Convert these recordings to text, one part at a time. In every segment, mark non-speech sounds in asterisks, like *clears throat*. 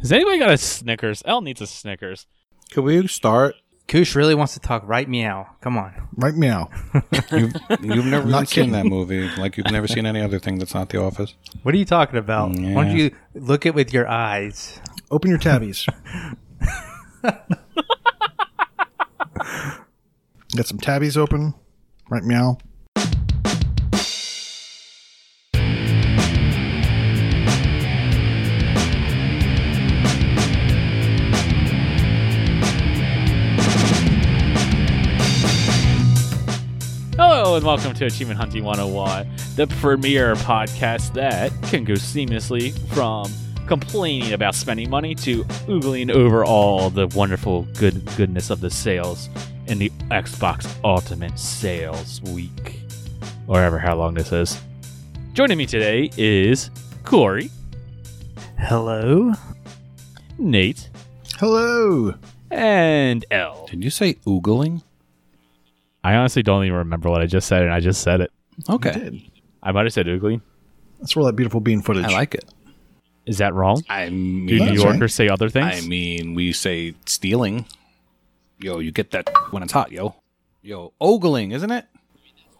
Has anybody got a Snickers? Elle needs a Snickers. Could we start? Koosh really wants to talk right meow. Come on. Right meow. *laughs* You've, you've *laughs* never Not seen that movie, like you've never seen any other thing that's not The Office. What are you talking about? Mm, Why don't you look it with your eyes? Open your tabbies. *laughs* Got some tabbies open. Right meow. And welcome to Achievement Hunting 101, the premier podcast that can go seamlessly from complaining about spending money to oogling over all the wonderful good goodness of the sales in the Xbox Ultimate Sales Week, or ever how long this is. Joining me today is Corey, Hello. Nate, Hello. and L. Did you say oogling? I honestly don't even remember what I just said, and I just said it. Okay, Did. I might have said oogling. Let's roll that beautiful bean footage. I like it. Is that wrong? I Do mean, New Yorkers right. say other things? I mean, we say stealing. Yo, you get that when it's hot, yo. Yo, ogling, isn't it?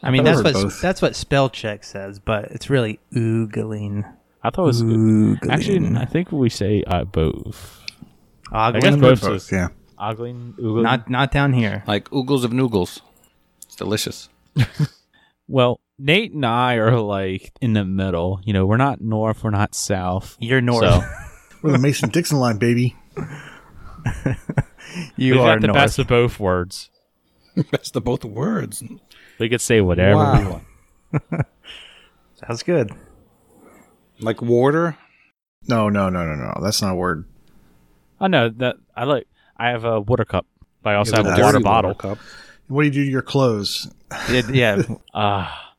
I mean, I've that's what both. that's what spell check says, but it's really oogling. I thought it was Oogling. actually. I think we say uh, both. I guess Ogling. both. Both, is yeah. ogling, oogling. Not not down here. Like oogles of noogles. It's delicious. *laughs* well, Nate and I are like in the middle. You know, we're not north, we're not south. You're north. So *laughs* We're the Mason Dixon line, baby. *laughs* you we've are got the north. best of both words. Best of both words. We could say whatever we want. Sounds good. Like water. No, no, no, no, no. That's not a word. Oh no, that I like. I have a water cup, but I also have a dirty water water bottle. cup. What do you do to your clothes? It- yeah. *laughs* Ah.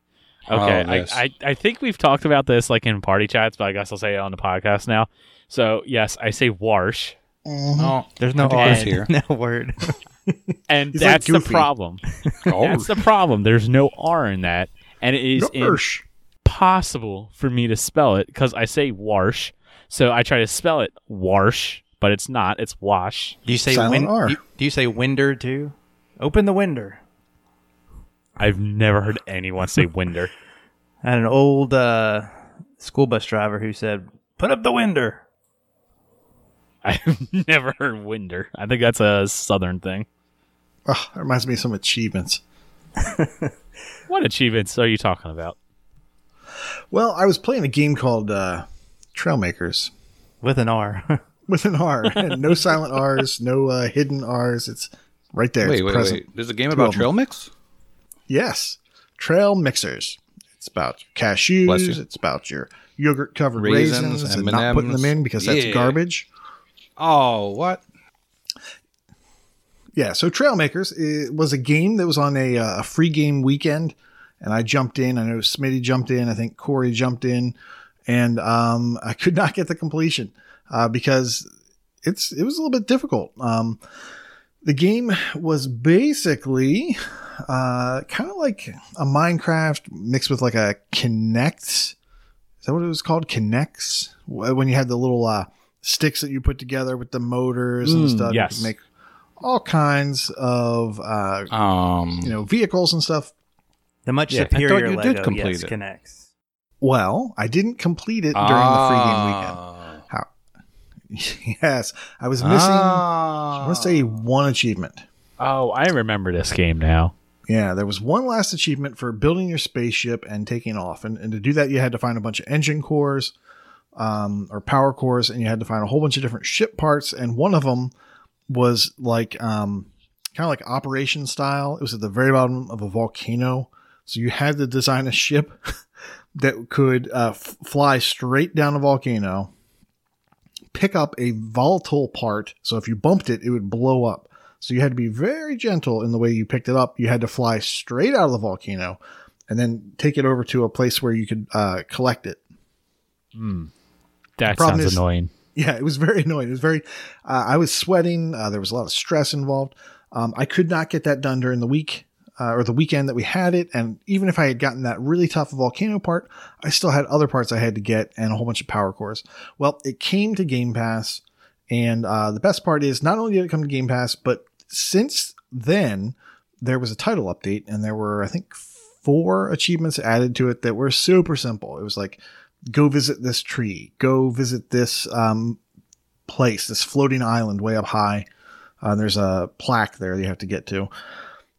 okay, Oh, yes. I, I I think we've talked about this like in party chats, but I guess I'll say it on the podcast now. So yes, I say wash, oh, there's no I R here. *laughs* No word. *laughs* and He's like that's the problem. Oh, That's the problem. There's no R in that, and it is Gosh. impossible for me to spell it because I say wash. So I try to spell it wash, but it's not. It's wash. Do you say Silent win- R. Do you, do you say winder too? Open the winder. I've never heard anyone say winder. *laughs* I had an old uh, school bus driver who said, "Put up the winder." *laughs* I've never heard winder. I think that's a southern thing. Oh, that reminds me of some achievements. *laughs* What achievements are you talking about? Well, I was playing a game called uh, Trailmakers with an R. with an R. no silent R's, no uh, hidden R's. It's right there. wait, wait, present. wait. There's a game about trail mix. Yes. Trail mixers. It's about cashews. It's about your yogurt covered Raisins, raisins, and not putting them in because that's Yeah. garbage. Oh, what? Yeah, so Trailmakers it was a game that was on a, uh, a free game weekend, and I jumped in. I know Smitty jumped in. I think Corey jumped in, and um, I could not get the completion uh, because it's it was a little bit difficult. Um, the game was basically uh, kind of like a Minecraft mixed with like a Kinect. Is that what it was called? K'NEX when you had the little uh, sticks that you put together with the motors and Mm, stuff. You yes. could make all kinds of uh, Um, you know vehicles and stuff. the much Yeah, I thought superior you Lego did complete yes, it. connects. Well, I didn't complete it during the free game weekend. Ah. *laughs* Yes, I was missing. Ah. I want to say one achievement. Oh, I remember this game now. Yeah, there was one last achievement for building your spaceship and taking off, and, and to do that, you had to find a bunch of engine cores, um, or power cores, and you had to find a whole bunch of different ship parts. And one of them was like um, kind of like operation style. It was at the very bottom of a volcano, so you had to design a ship *laughs* that could uh, f- fly straight down the volcano, pick up a volatile part. So if you bumped it, it would blow up. So you had to be very gentle in the way you picked it up. You had to fly straight out of the volcano and then take it over to a place where you could uh, collect it. That sounds is- annoying. Yeah, it was very *laughs* annoying. It was very, uh, I was sweating. Uh, there was a lot of stress involved. Um, I could not get that done during the week uh, or the weekend that we had it. And even if I had gotten that really tough volcano part, I still had other parts I had to get and a whole bunch of power cores. Well, it came to Game Pass And uh, the best part is not only did it come to Game Pass, but since then there was a title update, and there were I think four achievements added to it that were super simple. It was like go visit this tree, go visit this um, place, this floating island way up high. Uh, there's a plaque there that you have to get to.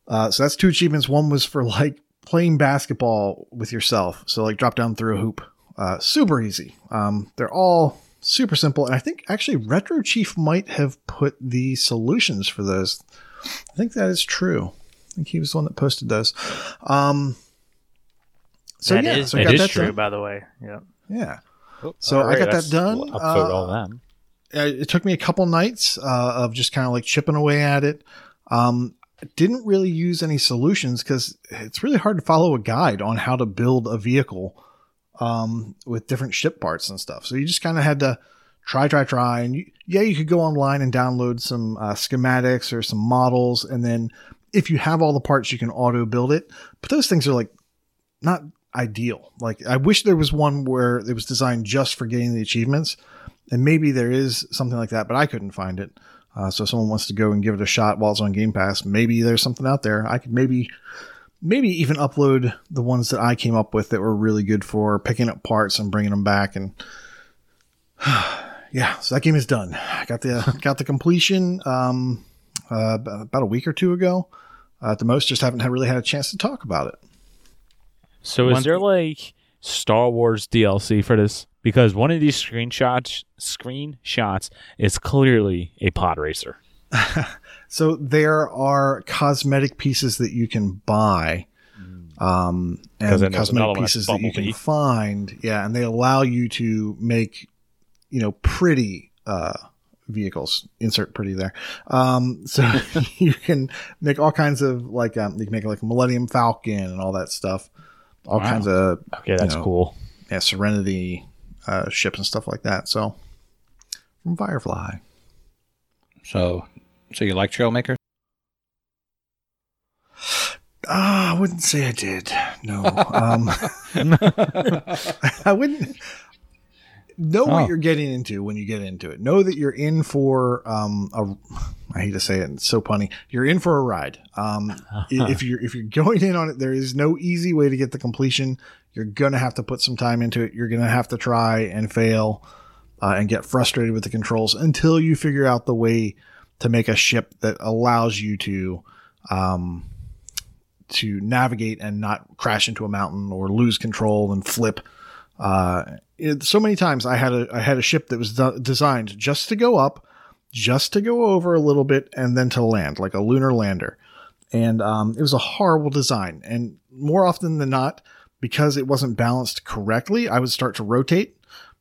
Uh, so that's two achievements. One was for like playing basketball with yourself. So like drop down through a hoop. Uh, super easy. Um, they're all super simple. And I think actually Retro Chief might have put the solutions for those. I think that is true. I think he was the one that posted those. Um, so That yeah, is- so I it got is that true. done. By the way, yeah. Yeah. So I got that done. We'll upvote Uh, all them. uh, it took me a couple nights uh, of just kind of like chipping away at it. Um, I didn't really use any solutions because it's really hard to follow a guide on how to build a vehicle um, with different ship parts and stuff. So you just kind of had to try, try, try. And you, yeah, you could go online and download some uh, schematics or some models. And then if you have all the parts, you can auto build it. But those things are like not ideal. Like I wish there was one where it was designed just for getting the achievements and maybe there is something like that, but I couldn't find it. Uh, so if someone wants to go and give it a shot while it's on Game Pass, maybe there's something out there. I could maybe, maybe even upload the ones that I came up with that were really good for picking up parts and bringing them back. And *sighs* yeah, so that game is done. I got the *laughs* got the completion um, uh, about a week or two ago. Uh, at the most, just haven't really had a chance to talk about it. So is One- there like Star Wars DLC for this? Because one of these screenshots screenshots is clearly a pod racer. *laughs* So there are cosmetic pieces that you can buy, um, 'Cause and cosmetic pieces that you can find. Yeah, and they allow you to make, you know, pretty uh, vehicles. Insert pretty there. Um, *laughs* so *laughs* you can make all kinds of like um, you can make like a Millennium Falcon and all that stuff. All Wow. kinds of Okay, that's know, cool. yeah, Serenity uh, ships and stuff like that. So from Firefly. So, so you like Trailmaker? Ah, I wouldn't say I did. No. *laughs* Um, *laughs* I wouldn't know Oh. what you're getting into when you get into it. Know that you're in for um a *laughs* I hate to say it, it's so punny. You're in for a ride. Um *laughs* if you're if you're going in on it, there is no easy way to get the completion. You're gonna have to put some time into it. You're gonna have to try and fail uh, and get frustrated with the controls until you figure out the way to make a ship that allows you to um to navigate and not crash into a mountain or lose control and flip. Uh, so many times I had a I had a ship that was de- designed just to go up, just to go over a little bit, and then to land like a lunar lander. And um, it was a horrible design. And more often than not, because it wasn't balanced correctly, I would start to rotate,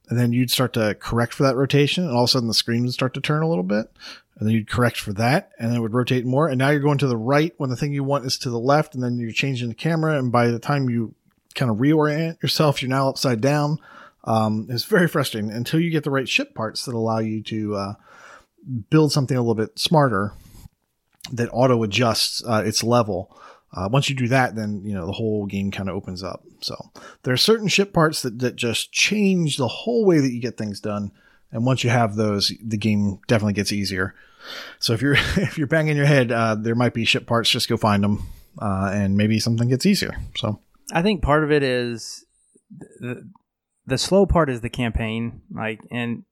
and then you'd start to correct for that rotation, and all of a sudden the screen would start to turn a little bit and then you'd correct for that, and then it would rotate more. And now you're going to the right when the thing you want is to the left, and then you're changing the camera. And by the time you kind of reorient yourself, you're now upside down. Um, it's very frustrating until you get the right ship parts that allow you to uh, build something a little bit smarter that auto adjusts uh, its level. Uh, once you do that, then you know the whole game kind of opens up. So there are certain ship parts that, that just change the whole way that you get things done. And once you have those, the game definitely gets easier. So if you're *laughs* if you're banging your head, uh, there might be ship parts. Just go find them, uh, and maybe something gets easier. So I think part of it is the slow part is the campaign, like, and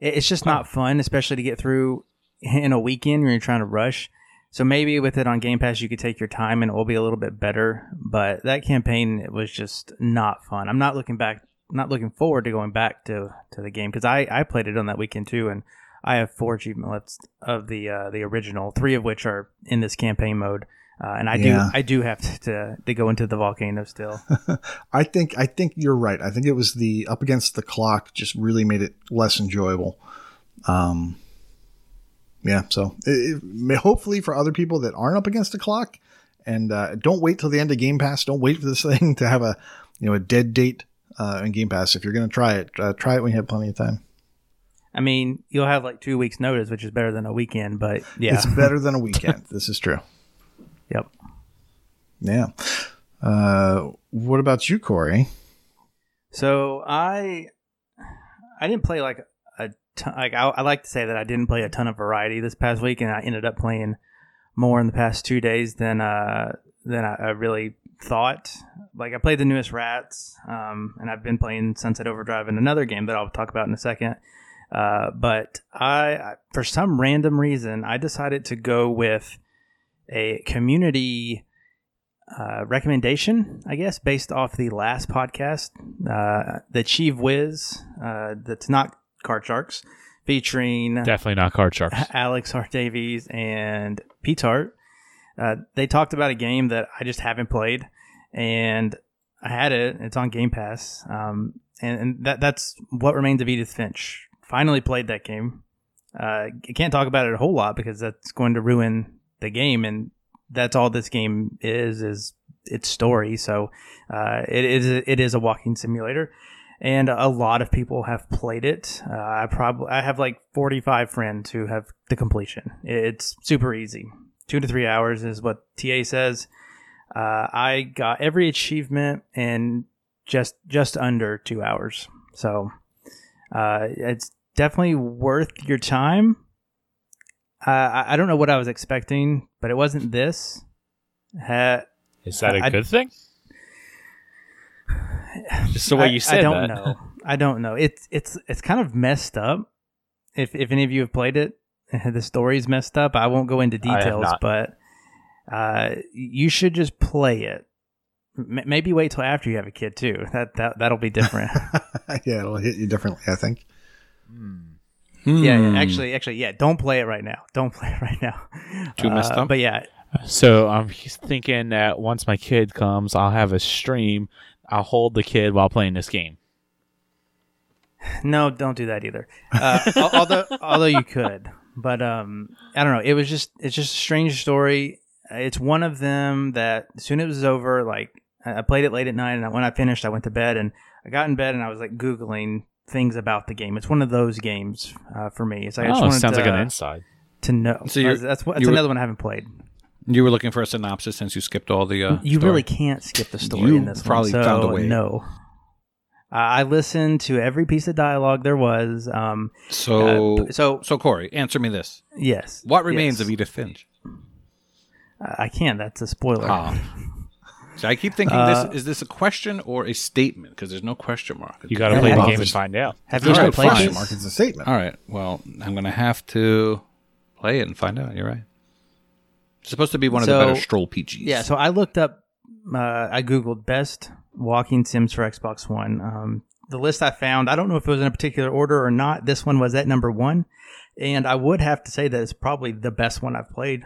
it's just not fun, especially to get through *laughs* in a weekend when you're trying to rush. So maybe with it on Game Pass, you could take your time and it will be a little bit better. But that campaign it was just not fun. I'm not looking back, not looking forward to going back to to the game because I I played it on that weekend too, and I have four achievement lists of the uh, the original, three of which are in this campaign mode. Uh, and I Yeah. do I do have to, to to go into the volcano still. *laughs* I think I think you're right. I think it was the up against the clock just really made it less enjoyable. Um, yeah. So it, it may, hopefully for other people that aren't up against the clock, and uh, don't wait till the end of Game Pass. Don't wait for this *laughs* thing to have a you know a dead date uh, in Game Pass. If you're going to try it, uh, try it when you have plenty of time. I mean, you'll have like two weeks notice, which is better than a weekend. But yeah, It's better than a *laughs* weekend. this is true. Yep. Yeah. Uh, what about you, Corey? So I I didn't play like a ton, like I, I like to say that I didn't play a ton of variety this past week, and I ended up playing more in the past two days than uh than I, I really thought. Like I played the newest Rats, um, and I've been playing Sunset Overdrive and another game that I'll talk about in a second. Uh, but I, I, for some random reason, I decided to go with a community uh, recommendation, I guess, based off the last podcast, uh, the Chief Wiz, uh, that's not Card Sharks, featuring Definitely not card *laughs* sharks. Alex Hart Davies and Pete Hart. Uh, they talked about a game that I just haven't played, and I had it. It's on Game Pass, um, and, and that that's what remains of Edith Finch. Finally played that game. Uh, I can't talk about it a whole lot because that's going to ruin the game, and that's all this game is is its story. So uh, it is it is a walking simulator, and a lot of people have played it. Uh, I probably I have like forty five friends who have the completion. It's super easy. Two to three hours is what TA says. Uh, I got every achievement in just just under two hours. So uh, it's definitely worth your time. Uh, I, I don't know what I was expecting, but it wasn't this. Ha- Is that a I- good thing? Just the way I- you said I don't that. know. I don't know. It's it's it's kind of messed up. If if any of you have played it, *laughs* the story's messed up. I won't go into details, but uh, you should just play it. M- maybe wait till after you have a kid too. That that that'll be different. *laughs* yeah, it'll hit you differently, I think. yeah, Hmm. yeah, actually, actually, yeah. Don't play it right now. Don't *laughs* play it right now. Too messed Uh, up? But yeah, So I'm thinking that once my kid comes, I'll have a stream. I'll hold the kid while playing this game. No, don't do that either. Uh, *laughs* although, although you could, but um, I don't know. It was just it's just a strange story. It's one of them that as soon as it was over, like I I played it late at night, and when I finished, I went to bed, and I got in bed, and I was like googling things about the game. It's one of those games uh, for me. It's like I just oh, wanted sounds to, like an inside. to know. So you're- that's that's you were- another one I haven't played. You were looking for a synopsis since you skipped all the. Uh, You story. really can't skip the story You in this probably one. So, found a way. No. Uh, I listened to every piece of dialogue there was. Um, So, uh, so so Corey, answer me this: yes. What remains Yes. of Edith Finch? I can't. That's a spoiler. Ah. *laughs* So I keep thinking, Uh, this is this a question or a statement? Because there's no question mark. You got to play the game and find out. Have you ever right, played fine. this? Mark, it's a statement. All right. Well, I'm gonna have to play it and find out. You're right. It's supposed to be one of the So- better stroll PGs. Yeah. So I looked up. Uh, I googled best walking sims for Xbox One. Um, the list I found. I don't know if it was in a particular order or not. This one was at number one, and I would have to say that it's probably the best one I've played.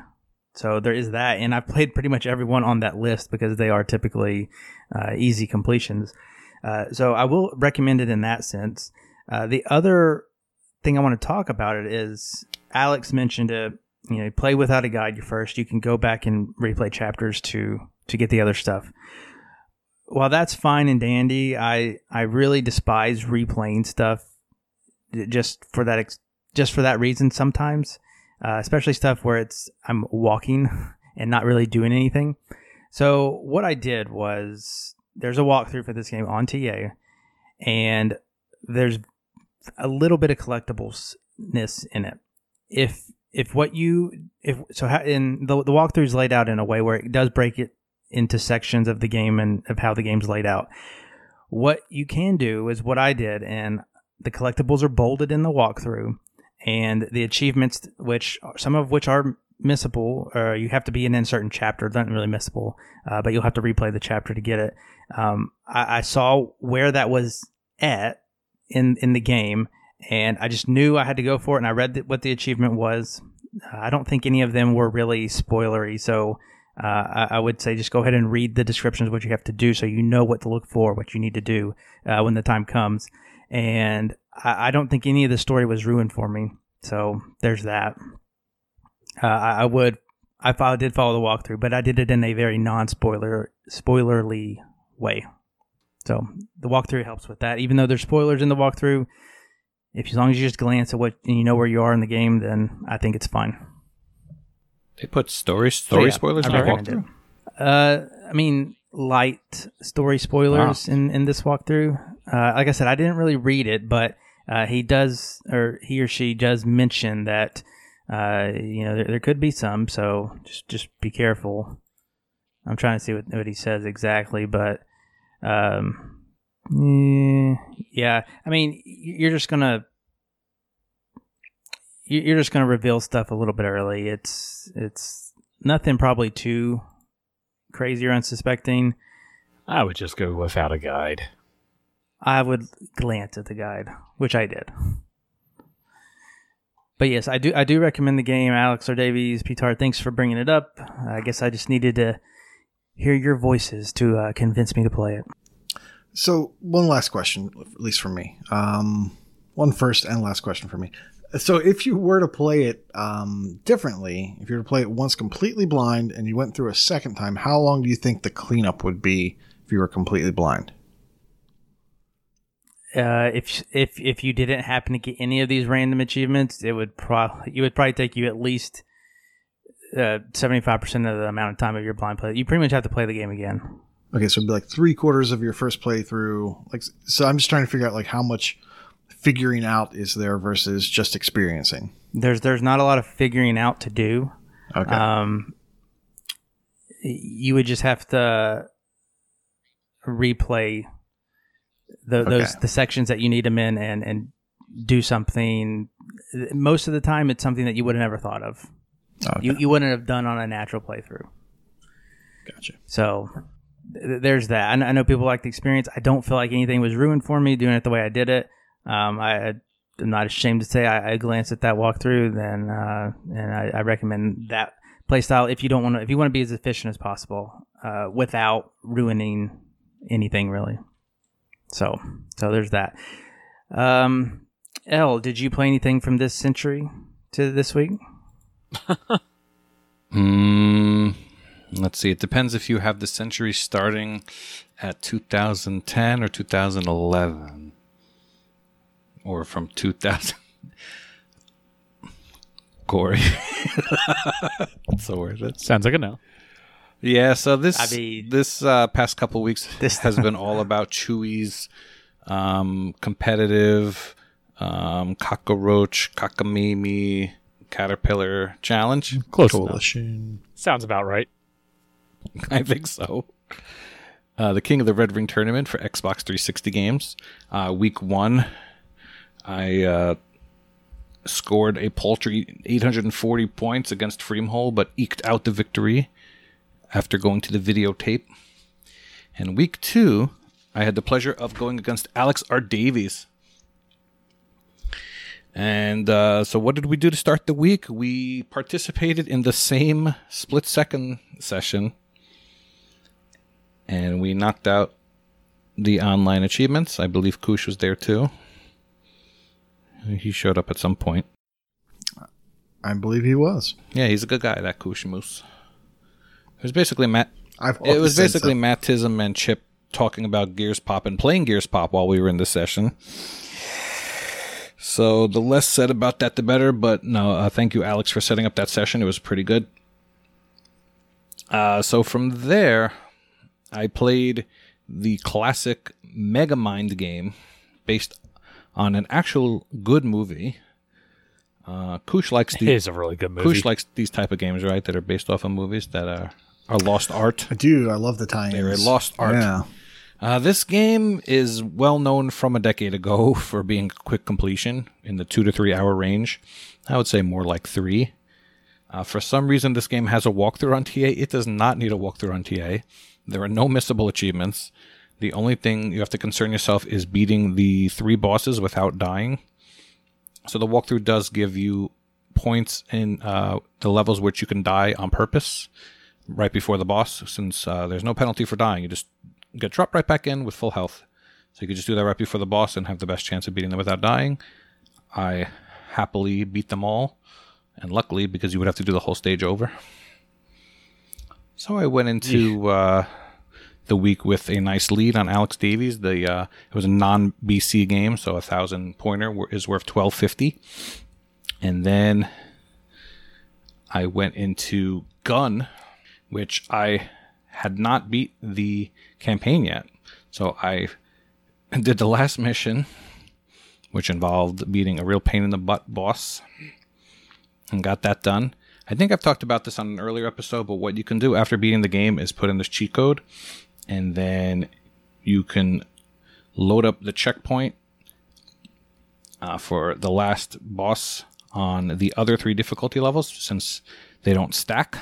So there is that, and I've played pretty much everyone on that list because they are typically uh, easy completions. Uh, so I will recommend it in that sense. Uh, the other thing I want to talk about it is Alex mentioned it. You know, play without a guide You first. You can go back and replay chapters to to get the other stuff. While that's fine and dandy, I I really despise replaying stuff just for that ex- just for that reason. Sometimes, uh, especially stuff where it's I'm walking *laughs* and not really doing anything. So what I did was there's a walkthrough for this game on TA, and there's a little bit of collectiblesness in it. If if what you if so in the the walkthrough is laid out in a way where it does break it into sections of the game and of how the game's laid out. What you can do is what I did, and the collectibles are bolded in the walkthrough, and the achievements, which some of which are missable, or you have to be in a certain chapter, not really missable, uh, but you'll have to replay the chapter to get it. Um, I, I saw where that was at in in the game, and I just knew I had to go for it. And I read what the achievement was. I don't think any of them were really spoilery, so uh, I, I would say just go ahead and read the descriptions of what you have to do, so you know what to look for, what you need to do uh, when the time comes. And I, I don't think any of the story was ruined for me, so there's that. Uh, I, I would, I follow, did follow the walkthrough, but I did it in a very non-spoiler, spoilerly way. So the walkthrough helps with that. Even though there's spoilers in the walkthrough, if as long as you just glance at what and you know where you are in the game, then I think it's fine. They put story story So, yeah, spoilers in the walkthrough. Uh, I mean, light story spoilers in in this walkthrough. Uh, like I said, I didn't really read it, but uh, he does, or he or she does mention that uh, you know there, there could be some. So just just be careful. I'm trying to see what, what he says exactly, but um, yeah. I mean, you're just gonna you're just gonna reveal stuff a little bit early. It's it's nothing probably too crazy or unsuspecting. I would just go without a guide. I would glance at the guide, which I did. But yes, I do. I do recommend the game. Alex R. Davies, Peter, thanks for bringing it up. I guess I just needed to hear your voices to uh, convince me to play it. So, one last question, at least for me. Um, one first and last question for me. So, if you were to play it um, differently, if you were to play it once completely blind and you went through a second time, how long do you think the cleanup would be if you were completely blind? Uh, if if if you didn't happen to get any of these random achievements, it would probably it would probably take you at least seventy five percent of the amount of time of your blind play. You pretty much have to play the game again. Okay, so it'd be like three quarters of your first playthrough. Like, so I'm just trying to figure out like how much figuring out is there versus just experiencing. There's there's not a lot of figuring out to do. Okay, Um, you would just have to replay the, those the sections that you need them in and and do something. Most of the time, it's something that you would have never thought of. okay. You you wouldn't have done on a natural playthrough. gotcha. So th- there's that. I, I know people like the experience. I don't feel like anything was ruined for me doing it the way I did it. Um, I, I'm not ashamed to say I, I glanced at that walkthrough, then uh, and I, I recommend that playstyle if you don't want to. If you want to be as efficient as possible uh, without ruining anything really. So so there's that. Um, L, did you play anything from this century to this week? *laughs* Mm, let's see. It depends if you have the century starting at 2010 or 2011, or from 2000. *laughs* Corey, *laughs* that's the word. That's Sounds like a no. yeah. So this I mean- this uh, past couple weeks *laughs* This- has been all about Chewy's um, competitive um, cockroach, cockamamie, caterpillar challenge. Close enough. Coalition. Sounds about right. I think so. Uh, the King of the Red Ring tournament for Xbox 360 games. Uh, week one, I uh, scored a paltry 840 points against Freemhole, but eked out the victory after going to the videotape. And week two, I had the pleasure of going against Alex R. Davies. And uh, so, what did we do to start the week? We participated in the same split second session and we knocked out the online achievements. I believe Kush was there too. He showed up at some point. I believe he was. Yeah, he's a good guy, that Kush Moose. It was basically Matt. I've It was basically so. Matt and Chip talking about Gears Pop and playing Gears Pop while we were in the session. So the less said about that, the better. But no, uh, thank you, Alex, for setting up that session. It was pretty good. Uh, so from there, I played the classic Megamind game based on an actual good movie. Uh, Kush likes It the is a really good movie. Kush likes these type of games, right? That are based off of movies that are are lost art. I do. I love the tie-ins. They're a lost art. Yeah. Uh, this game is well known from a decade ago *laughs* for being quick completion in the two to three hour range. I would say more like three. Uh, for some reason, this game has a walkthrough on TA. It does not need a walkthrough on TA. There are no missable achievements. The only thing you have to concern yourself is beating the three bosses without dying. So the walkthrough does give you points in uh, the levels which you can die on purpose right before the boss, since uh, there's no penalty for dying. You just get dropped right back in with full health. So you could just do that right before the boss and have the best chance of beating them without dying. I happily beat them all, and luckily because you would have to do the whole stage over. So I went into uh, the week with a nice lead on Alex Davies. The uh, it was a non BC game, so a thousand pointer is worth twelve fifty. And then I went into Gun, which I had not beat the campaign yet. So I *laughs* did the last mission, which involved beating a real pain in the butt boss, and got that done. I think I've talked about this on an earlier episode, but what you can do after beating the game is put in this cheat code, and then you can load up the checkpoint uh, for the last boss on the other three difficulty levels since they don't stack.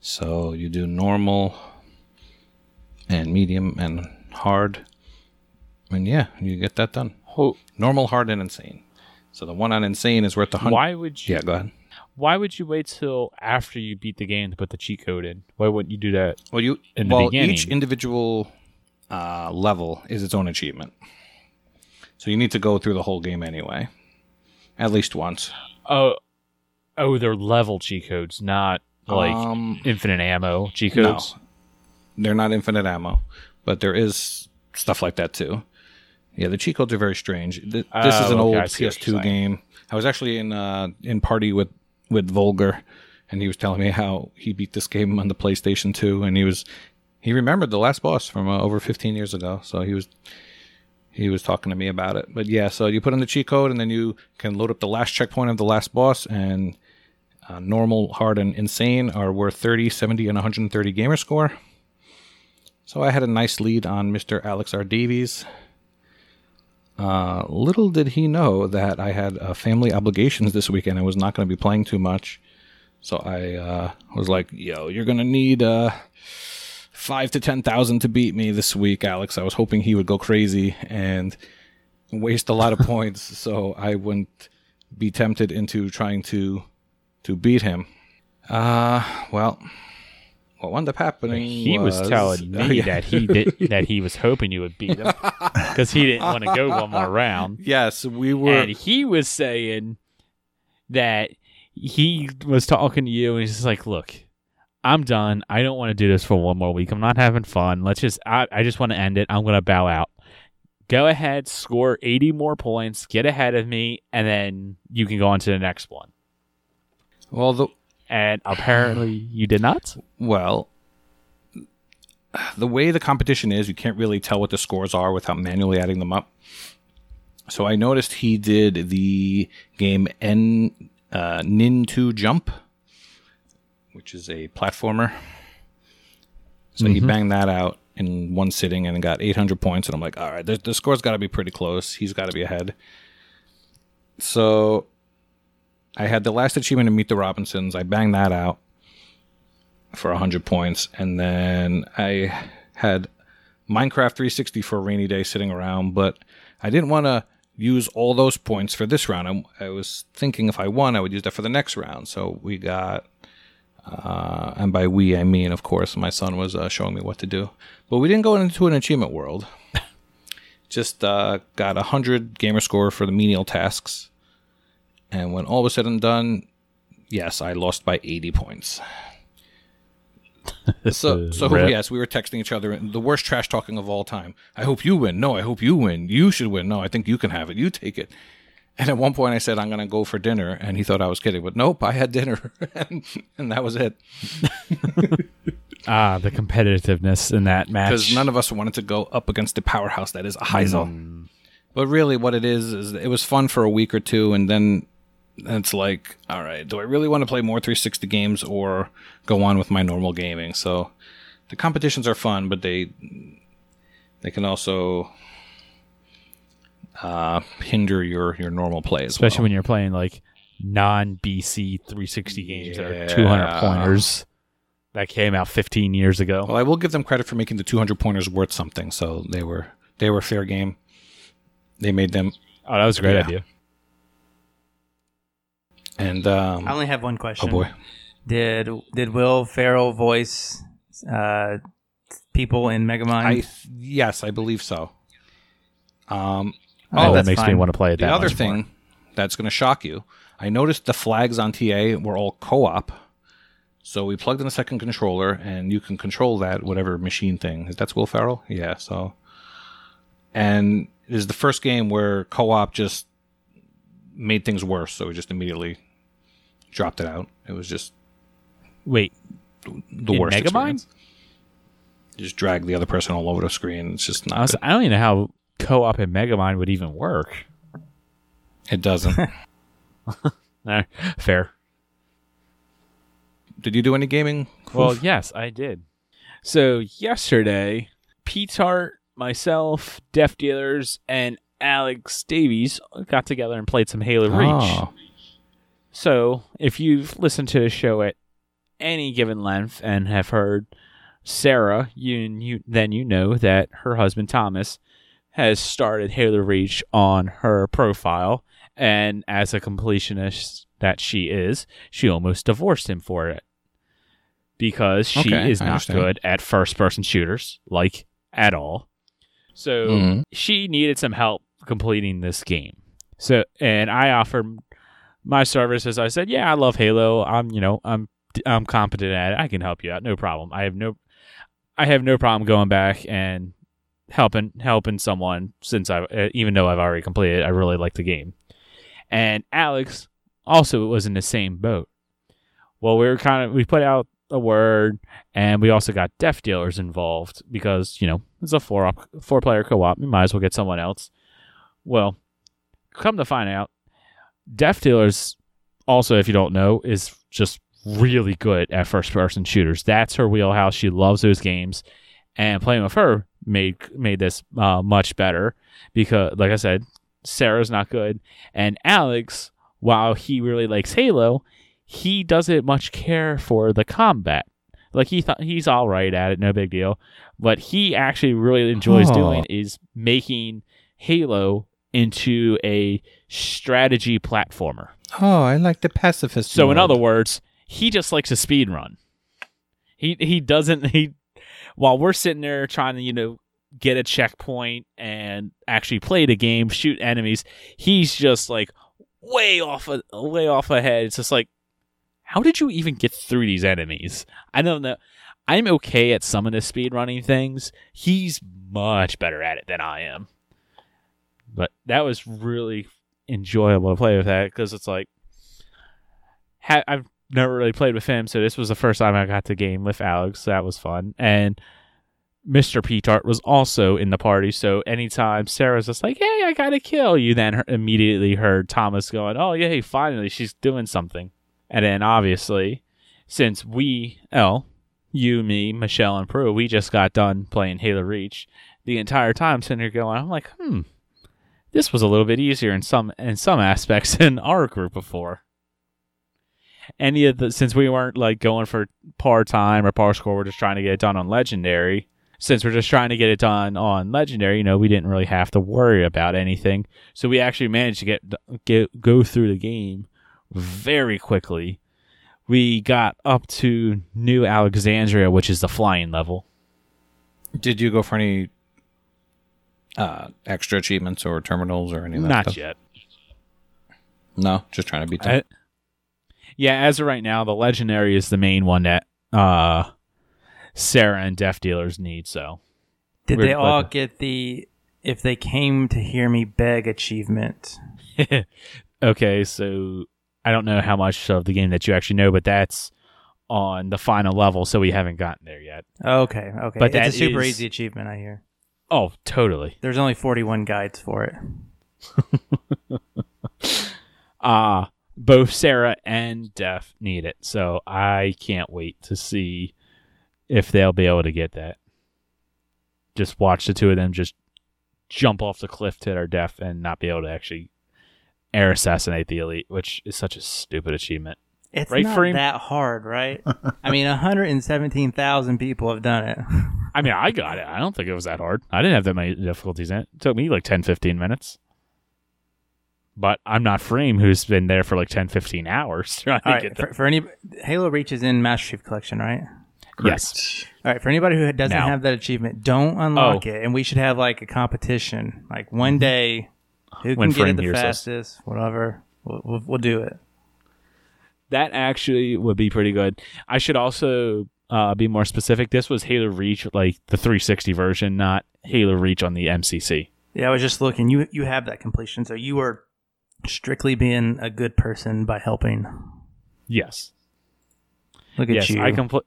So you do normal and medium and hard. And yeah, you get that done. Ho- Normal, hard, and insane. So the one on insane is worth the hundred. Why would you? Yeah, go ahead. Why would you wait till after you beat the game to put the cheat code in? Why wouldn't you do that? Well, you In the well beginning. each individual uh, level is its own achievement. So you need to go through the whole game anyway, at least once. Oh, oh, they're level cheat codes, not like um, infinite ammo cheat no, codes. they're not infinite ammo, but there is stuff like that too. Yeah, the cheat codes are very strange. Th- This is Oh, an okay, old I see what you're PS2 game. I was actually in uh, in party with with Volger, and he was telling me how he beat this game on the PlayStation 2, and he was he remembered the last boss from uh, over 15 years ago. So he was he was talking to me about it. But yeah, so you put in the cheat code, and then you can load up the last checkpoint of the last boss, and uh, normal, hard, and insane are worth 30, 70, and 130 gamer score. So I had a nice lead on Mr. Alex R. Davies. Uh, little did he know that I had uh, family obligations this weekend. I was not going to be playing too much. So I uh, was like, yo, you're going to need uh, five to 10,000 to beat me this week, Alex. I was hoping he would go crazy and waste a lot of *laughs* points so I wouldn't be tempted into trying to to beat him. Uh, well, what wound up happening He was, telling *laughs* oh, me Oh, yeah. that he did *laughs* that he was hoping you would beat him because he didn't want to go one more round, *laughs* Yes, we were. and he was saying that he was talking to you, and he's just like, "Look, I'm done. I don't want to do this for one more week. I'm not having fun. Let's just. I, I just want to end it. I'm gonna bow out. Go ahead, score 80 more points, get ahead of me, and then you can go on to the next one." well, the And apparently, *sighs* you did not. Well, the way the competition is, you can't really tell what the scores are without manually adding them up. So I noticed he did the game N uh, Nin 2 Jump, which is a platformer. So he banged that out in one sitting and got 800 points. And I'm like, all right, the, the score's got to be pretty close. He's got to be ahead. So I had the last achievement to meet the Robinsons. I banged that out for 100 points. And then I had Minecraft 360 for a rainy day sitting around, but I didn't want to use all those points for this round. I, I was thinking if I won, I would use that for the next round. So we got, uh, and by we, I mean, of course, my son was uh, showing me what to do. But we didn't go into an achievement world. *laughs* Just uh, got a 100 gamer score for the menial tasks. And when all was said and done, yes, I lost by 80 points. *laughs* so, so Rip. yes, we were texting each other. The worst trash talking of all time. I hope you win. No, I hope you win. You should win. No, I think you can have it. You take it. And at one point, I said, I'm going to go for dinner. And he thought I was kidding. But nope, I had dinner. *laughs* and, and that was it. *laughs* Ah, the competitiveness in that match. Because none of us wanted to go up against the powerhouse that is Heisel. But really, what it is, is it was fun for a week or two. And then it's like, all right, do I really want to play more 360 games or go on with my normal gaming? So the competitions are fun, but they they can also uh, hinder your your normal play, as especially well. when you're playing like non BC 360 games that are 200 pointers that came out 15 years ago. Well, I will give them credit for making the 200 pointers worth something. So they were they were fair game. They made them, oh, that was a great yeah. idea. And um, I only have one question. Oh boy, Did did Will Ferrell voice uh, people in Megamind? I yes, I believe so. Um, Oh, Oh, that that's makes me want to play it the that other much thing more. that's going to shock you, I noticed the flags on TA were all co-op. So we plugged in a second controller, and you can control that whatever machine thing. Is that's Will Ferrell? Yeah. So, and it is the first game where co-op just made things worse. So we just immediately dropped it out. It was just Wait, the worst Megamind? experience. You just drag the other person all over the screen. It's just not. I, was. I don't even know how co-op in Megamind would even work. It doesn't. *laughs* Nah, fair. Did you do any gaming? Well, yes, I did. So yesterday, Pete Hart, myself, Def Dealers, and Alex Davies got together and played some Halo Reach. Oh. So if you've listened to the show at any given length and have heard Sarah, you, you then you know that her husband Thomas has started Halo Reach on her profile, and as a completionist that she is, she almost divorced him for it because she Okay, is I not understand. good at first-person shooters, like at all. So Mhm. she needed some help completing this game. So, and I offered my services. I said, "Yeah, I love Halo. I'm, you know, I'm, I'm competent at it. I can help you out. No problem. I have no, I have no problem going back and helping, helping someone since I, uh, even though I've already completed. I really like the game." And Alex also was in the same boat. Well, we were kind of we put out a word, and we also got Def Dealers involved because you know it's a four op, four player co op. We might as well get someone else. Well, come to find out, Def Dealers also, if you don't know, is just really good at first person shooters. That's her wheelhouse. She loves those games, and playing with her made made this uh, much better because, like I said, Sarah's not good, and Alex, while he really likes Halo, he doesn't much care for the combat. Like he thought he's all right at it, no big deal. What he actually really enjoys Oh. doing is making Halo into a strategy platformer. Oh, I like the pacifist. So in other words, he just likes a speed run. He he doesn't he while we're sitting there trying to, you know, get a checkpoint and actually play the game, shoot enemies, he's just like way off a way off ahead. It's just like how did you even get through these enemies? I don't know. I'm okay at some of the speed running things. He's much better at it than I am. But that was really enjoyable to play with that because it's like ha- I've never really played with him, so this was the first time I got to game with Alex. So that was fun, and Mr. Pete Hart was also in the party. So anytime Sarah's just like, "Hey, I got to kill," you then he- immediately heard Thomas going, "Oh, yay! Finally, she's doing something." And then obviously, since we, L, you, me, Michelle, and Prue, we just got done playing Halo Reach. The entire time sitting here going, I'm like, hmm, this was a little bit easier in some in some aspects *laughs* than our group before. Any of the since we weren't like going for par time or par score, we're just trying to get it done on legendary. Since we're just trying to get it done on legendary, you know, we didn't really have to worry about anything. So we actually managed to get, get go through the game very quickly. We got up to New Alexandria, which is the flying level. Did you go for any uh, extra achievements or terminals or anything? of that Not stuff? yet. No, just trying to beat I- yeah, as of right now, the legendary is the main one that uh, Sarah and Def Dealers need. So Did Weird they all weapon. get the if they came to hear me beg achievement? *laughs* okay, so I don't know how much of the game that you actually know, but that's on the final level, so we haven't gotten there yet. Okay, okay. But it's that a super is- easy achievement, I hear. Oh, totally. There's only 41 guides for it. uh *laughs* both Sarah and Def need it. So I can't wait to see if they'll be able to get that. Just watch the two of them just jump off the cliff to their death and not be able to actually air assassinate the elite, which is such a stupid achievement. It's Right, not Freem? that hard, right? *laughs* I mean, 117,000 people have done it. *laughs* I mean, I got it. I don't think it was that hard. I didn't have that many difficulties in it. It took me like 10, 15 minutes. But I'm not Frame, who's been there for like 10, 15 hours *laughs* trying to All right, get for, there. for any Halo Reach is in Master Chief Collection, right? Yes. All right, for anybody who doesn't Now. have that achievement, don't unlock Oh. it, and we should have like a competition, like one mm-hmm. day, who When can get it the hears this. fastest, whatever. We'll, we'll, we'll do it. That actually would be pretty good. I should also uh, be more specific. This was Halo Reach, like the 360 version, not Halo Reach on the MCC. Yeah, I was just looking. You you have that completion, so you were strictly being a good person by helping. Yes. Look at yes. you. I compl-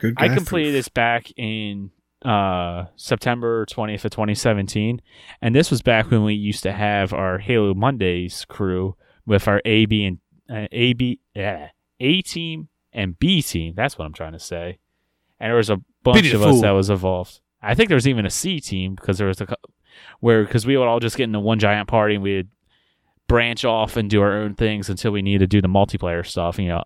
Good I completed this back in uh, September 20th of 2017. And this was back when we used to have our Halo Mondays crew with our A, B, and uh, A, B, yeah, A team and B team. That's what I'm trying to say. And there was a bunch of us Beautiful. that was involved. I think there was even a C team because there was a where because we would all just get into one giant party and we'd branch off and do our own things until we needed to do the multiplayer stuff. You know,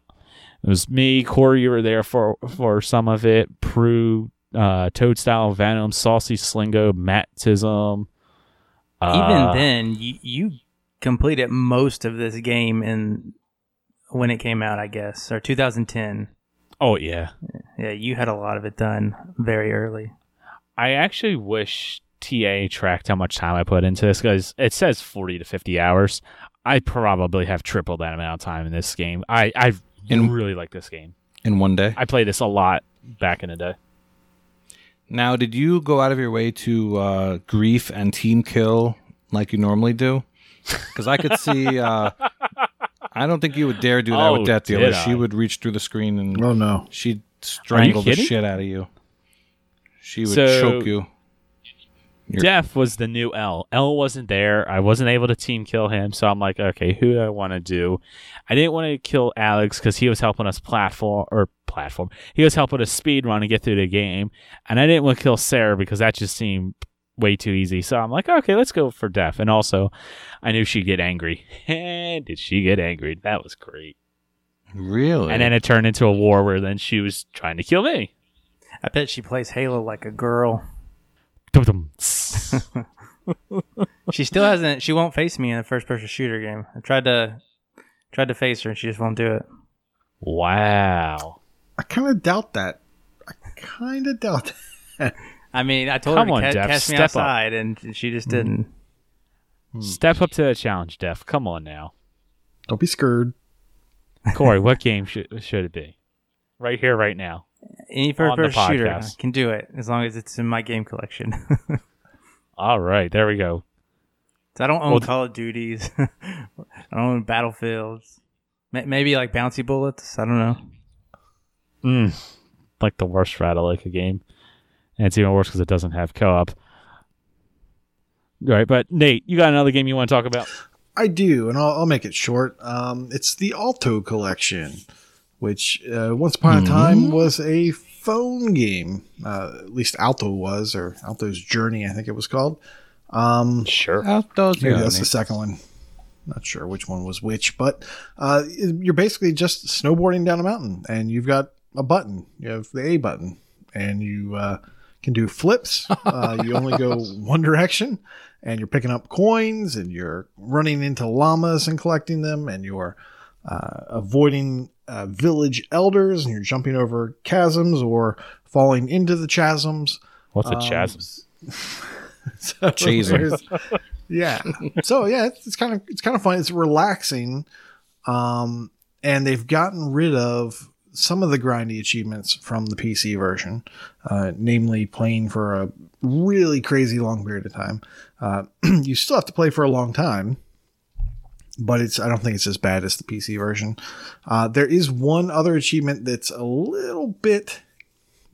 it was me, Corey. You were there for for some of it. Prue, uh, Toadstyle, Venom, Saucy Slingo, Mattism. Even uh, then, you you completed most of this game in when it came out, I guess, or 2010. Oh yeah, Yeah, you had a lot of it done very early. I actually wish TA tracked how much time I put into this because it says forty to fifty hours. I probably have triple that amount of time in this game. I I In- really like this game. in one day. I played this a lot back in the day. Now, did you go out of your way to uh, grief and team kill like you normally do? Because I could see. Uh, I don't think you would dare do that Oh, with Death did Dealer. She would reach through the screen and Oh no. she'd strangle the shit out of you. She would So- choke you. You're- Def was the new L. L wasn't there. I wasn't able to team kill him, so I'm like, okay, who do I want to do? I didn't want to kill Alex because he was helping us platform or platform. He was helping us speed run and get through the game, and I didn't want to kill Sarah because that just seemed way too easy. So I'm like, okay, let's go for Def. And also, I knew she'd get angry. And *laughs* did she get angry? That was great. Really? And then it turned into a war where then she was trying to kill me. I bet she plays Halo like a girl. *laughs* She still hasn't. She won't face me in a first-person shooter game. I tried to tried to face her, and she just won't do it. wow. I kind of doubt that. I kind of doubt *laughs* that. I mean, I told Come her on, to ca- Def, catch me step up. outside, and she just didn't. Step up to the challenge, Def. Come on now. Don't be scared. *laughs* Corey, what game should should it be? Right here, right now. Any On the first-person shooter podcast. can do it as long as it's in my game collection. *laughs* All right, there we go. So I don't own Well, Call of Duties. *laughs* I don't own Battlefields. Ma- Maybe like bouncy bullets. I don't know. Mm, like the worst Rattle like a game, and it's even worse because it doesn't have co-op. All right, but Nate, you got another game you want to talk about? I do, and I'll, I'll make it short. Um, it's the Alto Collection, which uh, once upon a time was a phone game. Uh, at least Alto was, or Alto's Journey, I think it was called. Um, Sure. Outdoors maybe Journey. that's the second one. Not sure which one was which, but uh, you're basically just snowboarding down a mountain, and you've got a button. You have the A button, and you uh, can do flips. *laughs* Uh, you only go one direction, and you're picking up coins, and you're running into llamas and collecting them, and you're uh, avoiding uh, village elders, and you're jumping over chasms or falling into the chasms. What's a Um, chasm? *laughs* So yeah. So yeah, it's, it's kind of it's kind of fun. It's relaxing, um, and they've gotten rid of some of the grindy achievements from the PC version, uh, namely playing for a really crazy long period of time. Uh, *clears throat* you still have to play for a long time, but it's I don't think it's as bad as the PC version. Uh, there is one other achievement that's a little bit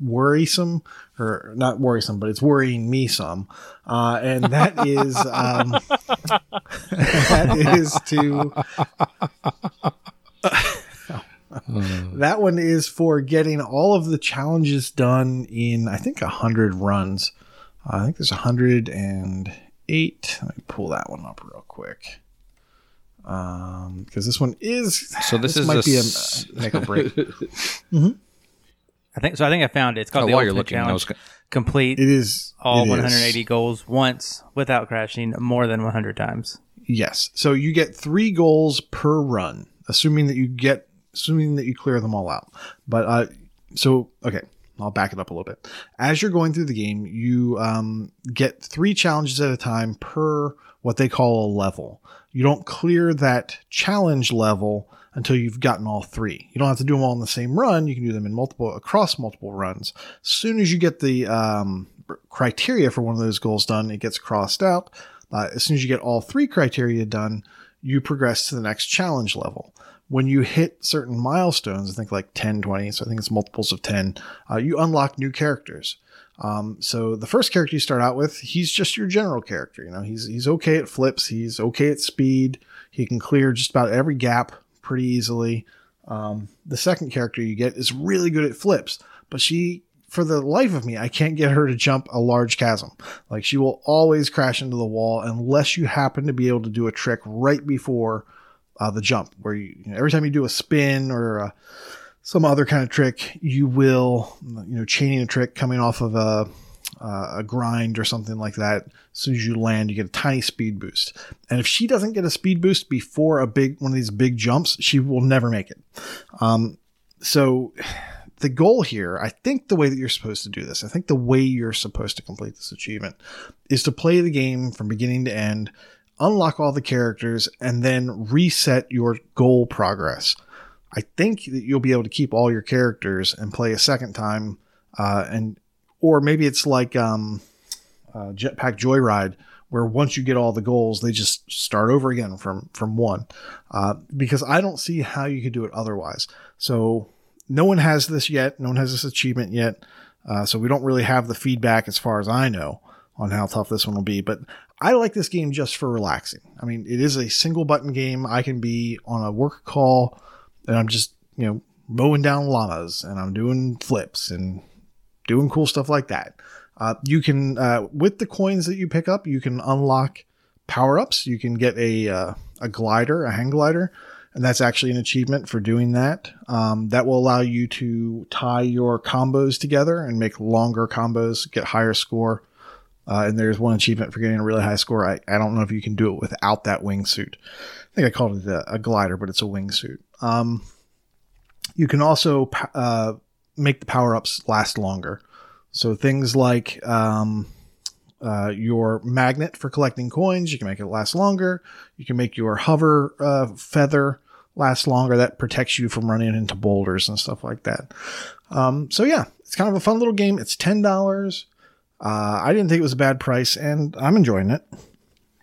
worrisome or not worrisome but it's worrying me some uh, and that *laughs* is um, *laughs* that is to *laughs* that one is for getting all of the challenges done in i think 100 runs i think there's 108 let me pull that one up real quick um because this one is So this, is might a be a s- make or break *laughs* I think so. I think I found it. It's called Oh, the while you're Ultimate looking, I Challenge. was Complete it is all it is. 180 goals once without crashing more than 100 times. Yes. So you get three goals per run, assuming that you get, assuming that you clear them all out. But, uh, so, okay, I'll back it up a little bit. As you're going through the game, you, um, get three challenges at a time per what they call a level. You don't clear that challenge level until you've gotten all three. You don't have to do them all in the same run. You can do them in multiple, across multiple runs. As soon as you get the, um, criteria for one of those goals done, it gets crossed out. Uh, as soon as you get all three criteria done, you progress to the next challenge level. When you hit certain milestones, I think like 10, 20, so I think it's multiples of 10, uh, you unlock new characters. Um, so the first character you start out with, he's just your general character. You know, he's he's okay at flips, he's okay at speed, he can clear just about every gap pretty easily. Um, the second character you get is really good at flips, but she, for the life of me, I can't get her to jump a large chasm. Like she will always crash into the wall unless you happen to be able to do a trick right before uh, the jump, where you, you know, every time you do a spin or a, some other kind of trick, you will, you know, chaining a trick coming off of a, uh, a grind or something like that. As soon as you land, you get a tiny speed boost. And if she doesn't get a speed boost before a big one of these big jumps, she will never make it. Um, so the goal here, I think the way that you're supposed to do this, I think the way you're supposed to complete this achievement is to play the game from beginning to end, unlock all the characters, and then reset your goal progress. I think that you'll be able to keep all your characters and play a second time, uh, and or maybe it's like um, uh, Jetpack Joyride, where once you get all the goals, they just start over again from from one. Uh, because I don't see how you could do it otherwise. So no one has this yet. No one has this achievement yet. Uh, so we don't really have the feedback, as far as I know, on how tough this one will be. But I like this game just for relaxing. I mean, it is a single button game. I can be on a work call and I'm just, you know, mowing down llamas and I'm doing flips and doing cool stuff like that. Uh, you can, uh, with the coins that you pick up, you can unlock power ups. You can get a, uh, a glider, a hang glider, and that's actually an achievement for doing that. Um, that will allow you to tie your combos together and make longer combos, get higher score. Uh, and there's one achievement for getting a really high score. I, I don't know if you can do it without that wingsuit. I think I called it a, a glider, but it's a wingsuit. Um, you can also uh, make the power ups last longer. So things like um, uh, your magnet for collecting coins, you can make it last longer. You can make your hover uh, feather last longer. That protects you from running into boulders and stuff like that. Um, so yeah, it's kind of a fun little game. It's ten dollars. Uh, I didn't think it was a bad price, and I'm enjoying it.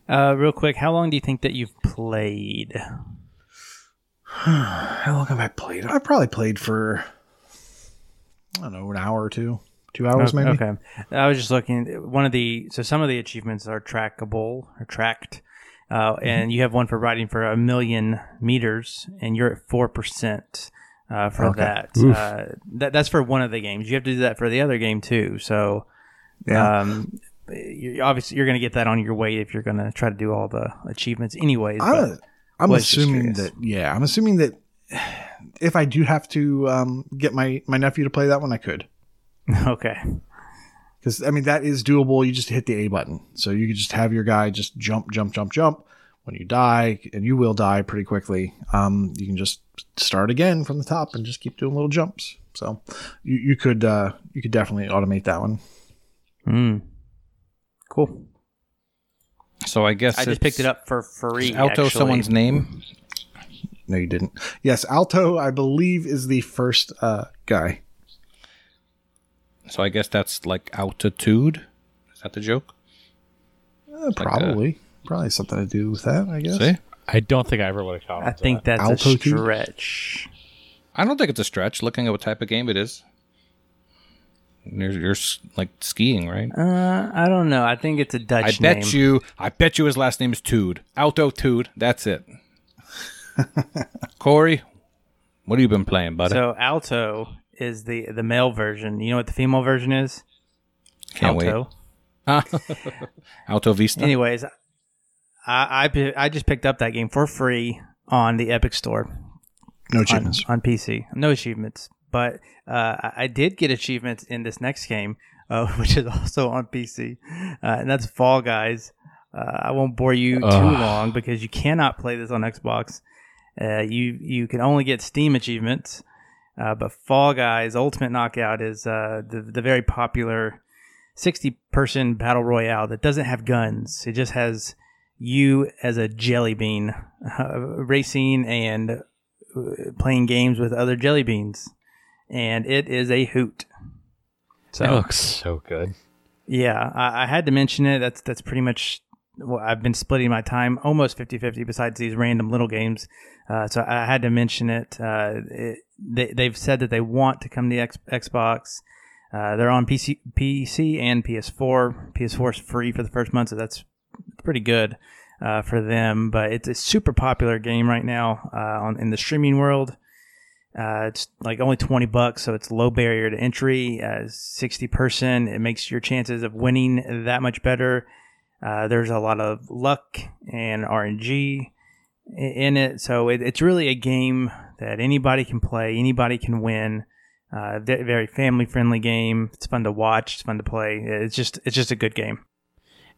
Uh, real quick, how long do you think that you've played? *sighs* how long have I played? I've probably played for I don't know an hour or two, two hours okay, maybe. Okay, I was just looking. One of the so some of the achievements are trackable or tracked, uh, Mm-hmm. and you have one for riding for a million meters, and you're at four percent. Uh, for Okay. that, uh, that that's for one of the games. You have to do that for the other game too. So, Yeah. um, you obviously you're going to get that on your way if you're going to try to do all the achievements, anyways. I'm, but- I'm assuming that yeah, I'm assuming that if I do have to um, get my my nephew to play that one, I could. *laughs* okay, Because I mean that is doable. You just hit the A button, so you could just have your guy just jump, jump, jump, jump. When you die, and you will die pretty quickly, um, you can just start again from the top and just keep doing little jumps. So you, you could uh, you could definitely automate that one. Mm. cool. So I guess I just picked it up for free. Alto actually. someone's name? No, you didn't. Yes, Alto, I believe, is the first uh, guy. So I guess that's like altitude. Is that the joke? Uh, probably, probably something to do with that. I guess. See, I don't think I ever would have caught I think that's a Altitude? stretch. I don't think it's a stretch. Looking at what type of game it is, you're, you're like skiing, right? Uh, I don't know. I think it's a Dutch I bet name. you. I bet you his last name is Tude. Alto Tude. That's it. *laughs* Corey, what have you been playing, buddy? So alto is the the male version. You know what the female version is? Can't alto. wait. *laughs* Alto Vista. Anyways, I, I I just picked up that game for free on the Epic Store No on, achievements. on PC. No achievements, but uh, I- did get achievements in this next game, uh, *laughs* which is also on PC, uh, and that's Fall Guys. Uh, I won't bore you too Ugh. long because you cannot play this on Xbox. Uh, you you can only get Steam achievements, uh, but Fall Guys Ultimate Knockout is uh, the the very popular sixty person battle royale that doesn't have guns. It just has you as a jelly bean *laughs* uh, racing and playing games with other jelly beans, and it is a hoot. So That looks so good. yeah, I, I had to mention it. That's that's pretty much what I've been splitting my time almost 50-50 besides these random little games. Uh, so I had to mention it. Uh, it they, they've said that they want to come to X, Xbox. Uh, they're on PC, PC and PS4. PS4 is free for the first month, so that's pretty good uh, for them. But it's a super popular game right now uh, on, in the streaming world. Uh, it's like only 20 bucks, so it's low barrier to entry. Uh, 60 person, it makes your chances of winning that much better. Uh, there's a lot of luck and RNG in it, so it, it's really a game that anybody can play, anybody can win. Uh, very family friendly game. It's fun to watch. It's fun to play. It's just it's just a good game.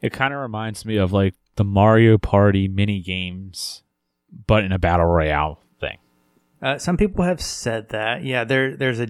It kind of reminds me of like the Mario Party mini games, but in a battle royale. Uh, some people have said that. Yeah, there there's a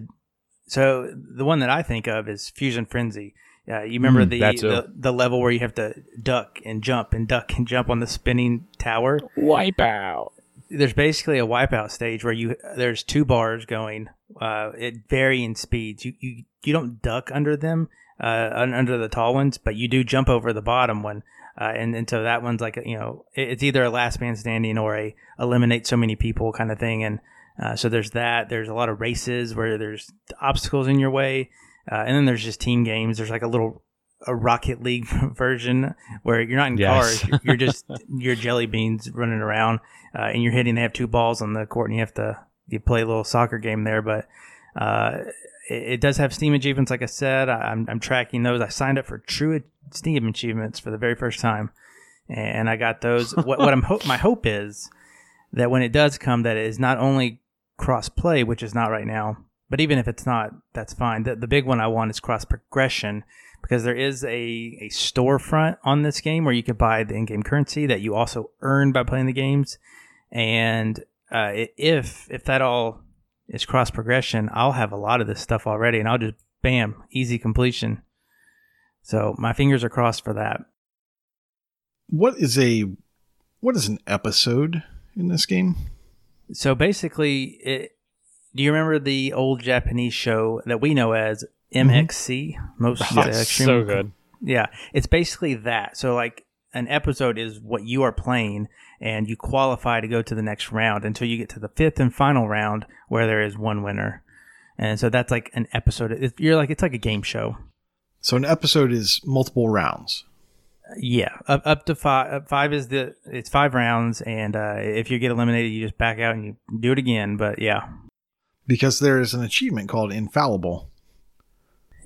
so the one that I think of is Fusion Frenzy. Uh, you remember Mm, the, that the the level where you have to duck and jump and duck and jump on the spinning tower. Wipeout. There's basically a wipeout stage where you there's two bars going uh, at varying speeds. You you you don't duck under them uh, under the tall ones, but you do jump over the bottom one. Uh, and, and so that one's like you know it's either a last man standing or a eliminate so many people kind of thing and uh, so there's that there's a lot of races where there's obstacles in your way uh, and then there's just team games there's like a little a rocket league *laughs* version where you're not in Yes. cars you're- just *laughs* you're jelly beans running around uh, and you're hitting they have two balls on the court and you have to you play a little soccer game there but uh, it, it does have Steam achievements, like I said. I, I'm, I'm tracking those. I signed up for true Steam achievements for the very first time, and I got those. what, what I'm hope my hope is that when it does come, that it is not only cross play, which is not right now, but even if it's not, that's fine. The, the big one I want is cross progression because there is a, a storefront on this game where you can buy the in-game currency that you also earn by playing the games, and uh, if if that all is cross progression, I'll have a lot of this stuff already, and I'll just bam, easy completion. So my fingers are crossed for that. What is a what is an episode in this game? So basically, it, do you remember the old Japanese show that we know as MXC? Most *laughs* uh, Yes, extreme- so good. Yeah, it's basically that. So like an episode is what you are playing, and you qualify to go to the next round until you get to the fifth and final round where there is one winner. And so that's like an episode. It- You're like it's like a game show. So an episode is multiple rounds. Yeah, up up to five. Up five is the it's five rounds, and uh, if you get eliminated, you just back out and you do it again. But yeah, Because there is an achievement called infallible.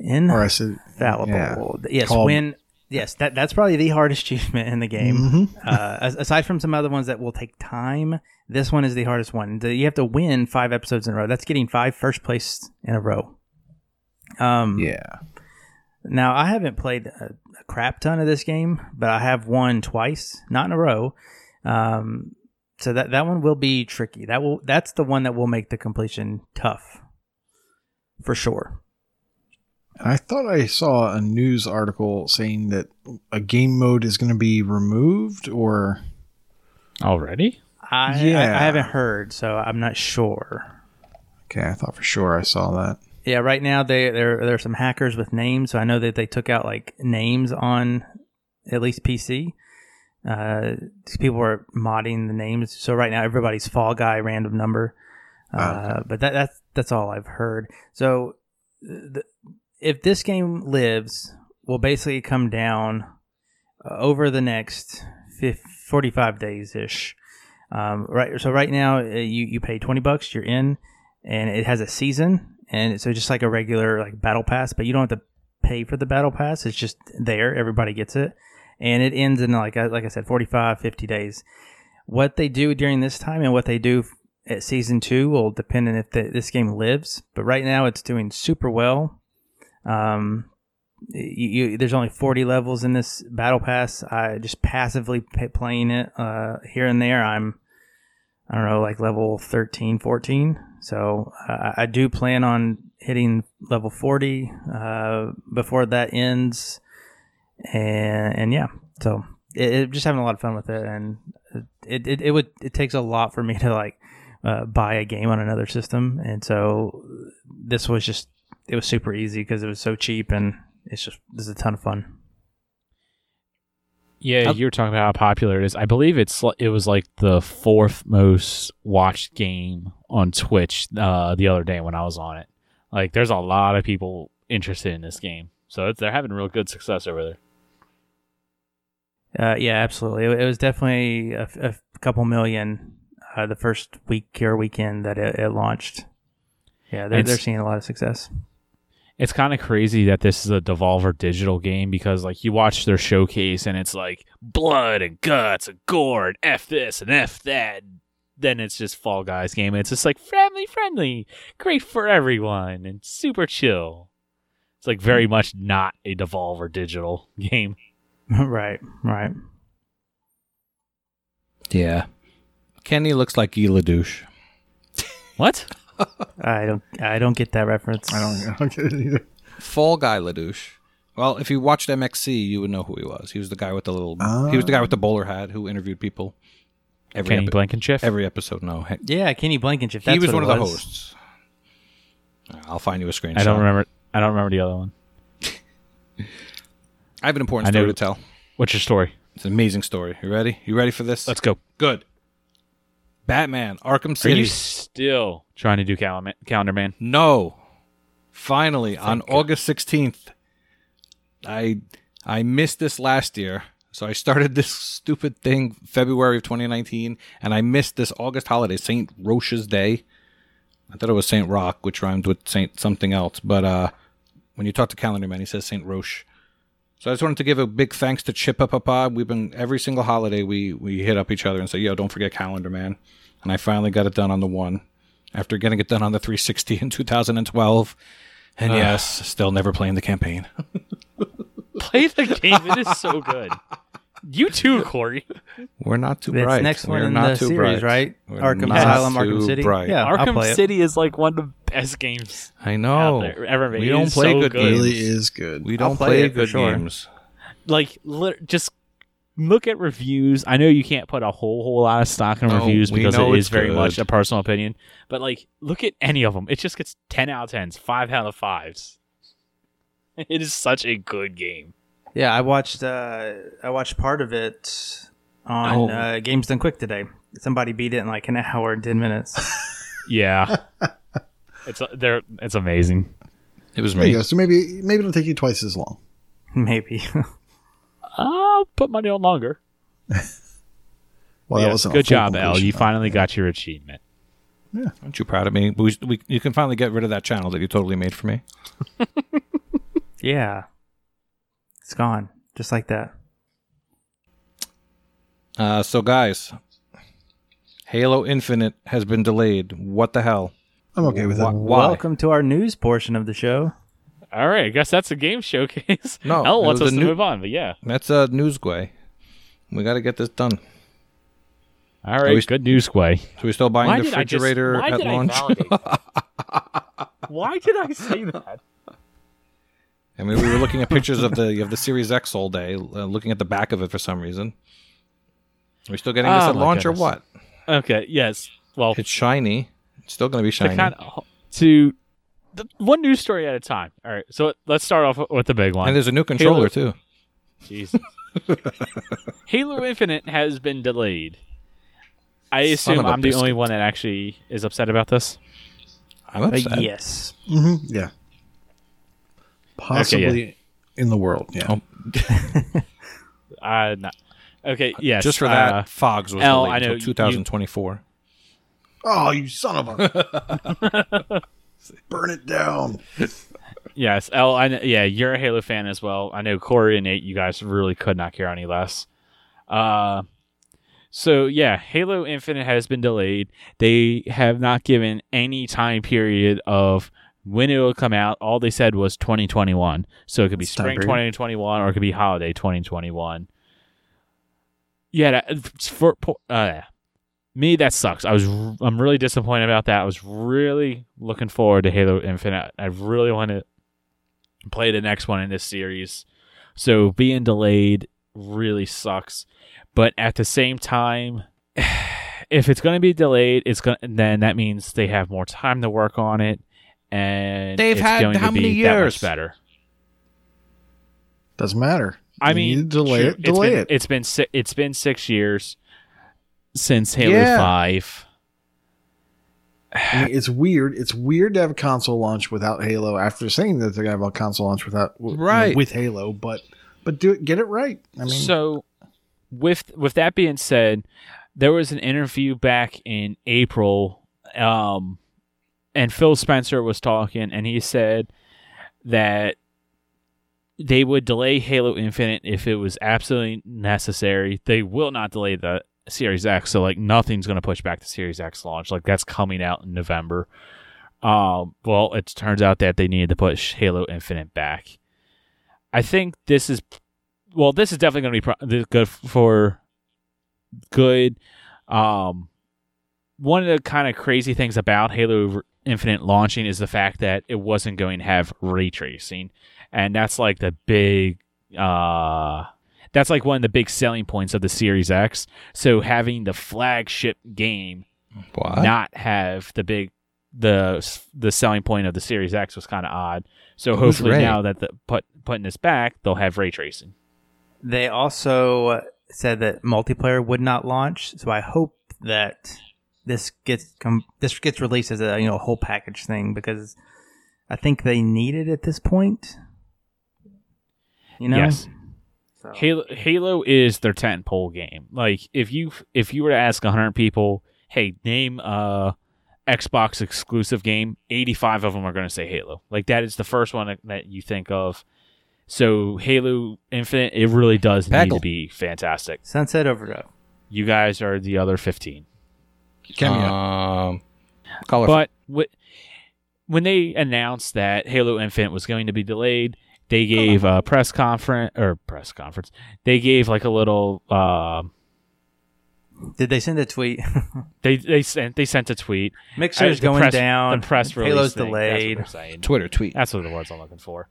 Or I said infallible. yeah. Yes, Called- when yes, that that's probably the hardest *laughs* achievement in the game. Mhm. uh, aside from some other ones that will take time, this one is the hardest one. The- You have to win five episodes in a row. That's getting five first place in a row. Um, Yeah. Now I haven't played a crap ton of this game, but I have won twice, not in a row. Um, so that that one will be tricky. That will that's the one that will make the completion tough, for sure. I thought I saw a news article saying that a game mode is going to be removed or Already? I, I Yeah. I haven't heard, so I'm not sure. Okay, I thought for sure I saw that. Yeah, right now they there there are some hackers with names, so I know that they took out like names on at least PC. Uh, these people are modding the names, so right now everybody's Fall Guy random number. Uh, but that that's that's all I've heard. So, the, if this game lives, will basically come down uh, over the next 50, 45 days ish. Um, right. So right now uh, you you pay twenty bucks, you're in, and it has a season, and so just like a regular like battle pass, but you don't have to pay for the battle pass. It's just there. Everybody gets it, and it ends in like I- like I said, 45, 50 days. What they do during this time and what they do at season two will depend on if the, this game lives. But right now, it's doing super well. Um, you, you, there's only 40 levels in this battle pass. I just passively playing it uh, here and there. I'm I don't know like level 13, 14. So uh, I do plan on hitting level 40 uh, before that ends. And and yeah, so it, it, just having a lot of fun with it, and it, it it would it takes a lot for me to like uh, buy a game on another system, and so this was just it was super easy because it was so cheap, and it's just this is a ton of fun. Yeah, you were talking about how popular it is. I believe it's it was like the fourth most watched game on Twitch uh, the other day when I was on it. Like, there's a lot of people interested in this game. So it's, they're having real good success over there. Uh, yeah, absolutely. It, it was definitely a, a couple million uh, the first week or weekend that it, it launched. Yeah, they're, It's- they're seeing a lot of success. It's kind of crazy that this is a Devolver digital game because like you watch their showcase and it's like blood and guts and gore and f this and f that. Then it's just Fall Guys game. It's just like family friendly, great for everyone, and super chill. It's like very hmm. much not a Devolver digital *laughs* game. *laughs* right, right. Yeah. Kenny looks like Guy LeDouche. What? *laughs* I don't, I don't get that reference. I don't, I don't get it either. Fall Guy LeDouche. Well, if you watched MXC, you would know who he was. He was the guy with the little. He was the guy with the bowler hat who interviewed people. Every Kenny epi- Blankenship? every episode. No, he, Yeah, Kenny Blankenship. That's he was what one it of the was. hosts. Uh, I'll find you a screenshot. I don't remember. I don't remember the other one. *laughs* I have an important I story know- to tell. What's your story? It's an amazing story. You ready? You ready for this? Let's go. Good. Batman, Arkham City. Are you still trying to do Cal- Calendar Man? No. Finally, on August 16th, I I missed this last year. So I started *laughs* this stupid thing February of 2019 and I missed this August holiday, St. Roche's Day. I thought it was St. Rock, which rhymed with St. something else, but uh when you talk to Calendar Man, he says St. Roche. So I just wanted to give a big thanks to Chip Papa. We've been every single holiday we we hit up each other and say, "Yo, don't forget Calendar Man." And I finally got it done on the one after getting it done on the 360 in 2012. And yes, still never playing the campaign. *laughs* Play the game. It is so good. You too, Corey. We're not too It's bright. next one We're in not the too series, bright. right? We're Arkham not Asylum, too Arkham City. bright. Yeah, I'll play Arkham it. City is like one of the best games. I know. out there ever made. We It don't is play so good good. games. really is good. We I'll don't play play, it for good sure. games. Like, lit- just look at reviews. I know you can't put a whole whole lot of stock in No, reviews we because know it it's is very good. much a personal opinion. But like, look at any of them. It just gets ten out of tens, five out of fives. *laughs* It is such a good game. Yeah, I watched. Uh, I watched part of it on Oh. uh, Games Done Quick today. Somebody beat it in like an hour and ten minutes. *laughs* Yeah, *laughs* it's there. It's amazing. It was There you me. go. So maybe maybe it'll take you twice as long. Maybe. *laughs* I'll put money on longer. Well, Yes, that wasn't good job, L. You though. finally got your achievement. Yeah, aren't you proud of me? We, we, you can finally get rid of that channel that you totally made for me. yeah, it's gone just like that. Uh, so, guys, Halo Infinite has been delayed. What the hell? I'm okay with Why? that. why? Welcome to our news portion of the show. All right, I guess that's a game *laughs* showcase. No, L wants us to new- move on, but yeah. That's a newsway. We got to get this done. All right, we- good news, Quay. So we still buying Why the did I just- refrigerator why at did I launch? validate *laughs* Why did I say that? I mean, we were looking at pictures of the of the Series X all day, uh, looking at the back of it for some reason. Are we still getting this Oh at my launch or what? Okay, yes. Well, It's shiny. It's still going to be shiny. to shiny. kind of to the, one news story at a time. All right, so let's start off with the big one. and there's a new controller too. Jesus. *laughs* Halo Infinite has been delayed. I assume of a I'm the only one that actually is upset about this. I'm Uh, upset. yes. hmm Yeah. Possibly in the world. Yeah. Oh. *laughs* Uh, no. Okay, yes. Just for uh, that, Fogs was L, delayed know until you- 2024. Oh, you son of a! *laughs* Burn it down. Yes, L. I know, yeah, you're a Halo fan as well. I know Corey and Nate, you guys really could not care any less. Uh, so yeah, Halo Infinite has been delayed. They have not given any time period of when it will come out. All they said was 2021. So it could be spring 2021 or it could be holiday 2021. Yeah, that, for uh, me that sucks. I was I'm really disappointed about that. I was really looking forward to Halo Infinite. I really want to play the next one in this series. So being delayed really sucks. But at the same time, *sighs* if it's going to be delayed, it's going then that means they have more time to work on it and They've it's had going how to many that years? better. Doesn't matter. I You mean, need to delay true, it. Delay it's been, it. It's been si- it's been six years since Halo Yeah. Five. I mean, it's weird. It's weird to have a console launch without Halo after saying that they're gonna have a console launch without w- you know, Right. with Halo, but but do it, get it right. I mean, so with with that being said, there was an interview back in April, um, and Phil Spencer was talking, and he said that they would delay Halo Infinite if it was absolutely necessary. They will not delay the Series X, so like nothing's going to push back the Series X launch. Like that's coming out in November. Um, well, it turns out that they needed to push Halo Infinite back. I think this is well, this is definitely going to be pro- good for good. Um, one of the kind of crazy things about Halo Infinite launching is the fact that it wasn't going to have ray tracing, and that's like the big. Uh, that's like one of the big selling points of the Series X. So having the flagship game What? not have the big the the selling point of the Series X was kind of odd. So Who's hopefully now that the put putting this back, they'll have ray tracing. They also said that multiplayer would not launch, so I hope that this gets com- this gets released as a you know whole package thing because I think they need it at this point. You know, Yes. So- Halo Halo is their tent pole game. Like if you if you were to ask hundred people, hey, name a Xbox exclusive game, eighty five of them are going to say Halo. Like that is the first one that- that you think of. So Halo Infinite, it really does need to be fantastic. Sunset Overdrive. You guys are the other fifteen. Kameo. Um, call But wh- when they announced that Halo Infinite was going to be delayed, they gave a press conference or press conference. They gave like a little. Uh, Did they send a tweet? *laughs* they they sent they sent a tweet. Mixer's Uh, going press- down. The press release. Halo's thing, delayed. That's what they're saying. Twitter tweet. That's what the words I'm looking for.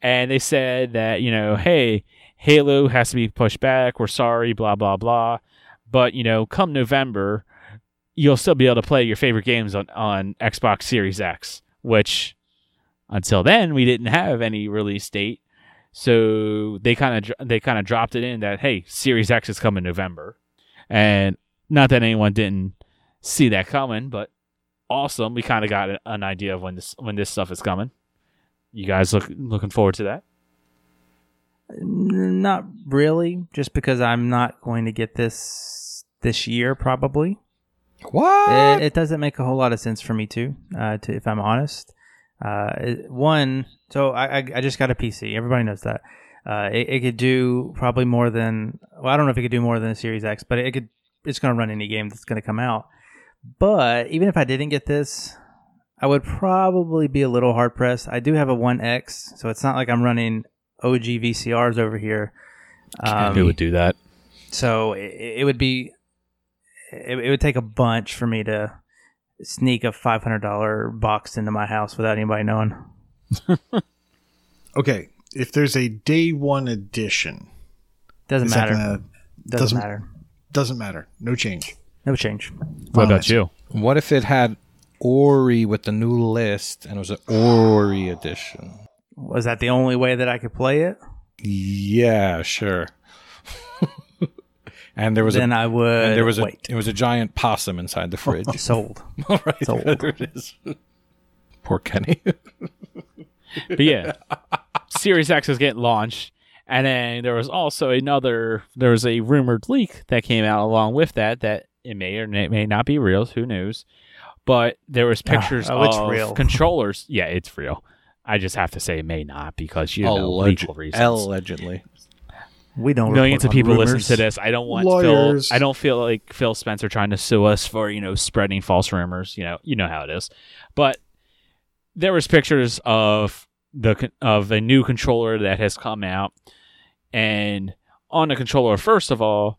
And they said that you know, hey, Halo has to be pushed back. We're sorry, blah blah blah. But you know, come November, you'll still be able to play your favorite games on on Xbox Series X, which until then we didn't have any release date. So they kind of they kind of dropped it in that hey, Series X is coming November, and not that anyone didn't see that coming, but awesome. We kind of got an idea of when this when this stuff is coming. You guys look looking forward to that? Not really, just because I'm not going to get this this year probably. What? It, it doesn't make a whole lot of sense for me too, uh, to if I'm honest. Uh, it- one, so I, I I just got a PC. Everybody knows that. Uh, it, it could do probably more than well, I don't know if it could do more than a Series X, but it could. It's going to run any game that's going to come out. But even if I didn't get this, I would probably be a little hard pressed. I do have a One X, so it's not like I'm running OG VCRs over here. Um, Who would do that? so it, it would be, it, it would take a bunch for me to sneak a five hundred dollar box into my house without anybody knowing. *laughs* okay, if there's a day one edition, Doesn't that matter. gonna- doesn't, doesn't- matter. doesn't matter. No change. No change. What about you? What if it had Ori with the new list and it was an Ori edition? Was that the only way that I could play it? Yeah, sure. And there was then a I would. and there was a wait. it was a giant possum inside the fridge. *laughs* Sold. *laughs* All right, Sold. there it is. *laughs* Poor Kenny. But yeah, Series X is getting launched, and then there was also another. There was a rumored leak that came out along with that that it may or may, may not be real. Who knows? But there was ah, pictures oh, it's of real. controllers. Yeah, it's real. I just have to say it may not because you know Alleg- legal reasons. allegedly. We don't. Millions of report on people listen to this. I don't want Lawyers. Phil. I don't feel like Phil Spencer trying to sue us for you know spreading false rumors. You know, you know how it is. But there was pictures of the of a new controller that has come out, and on the controller, first of all,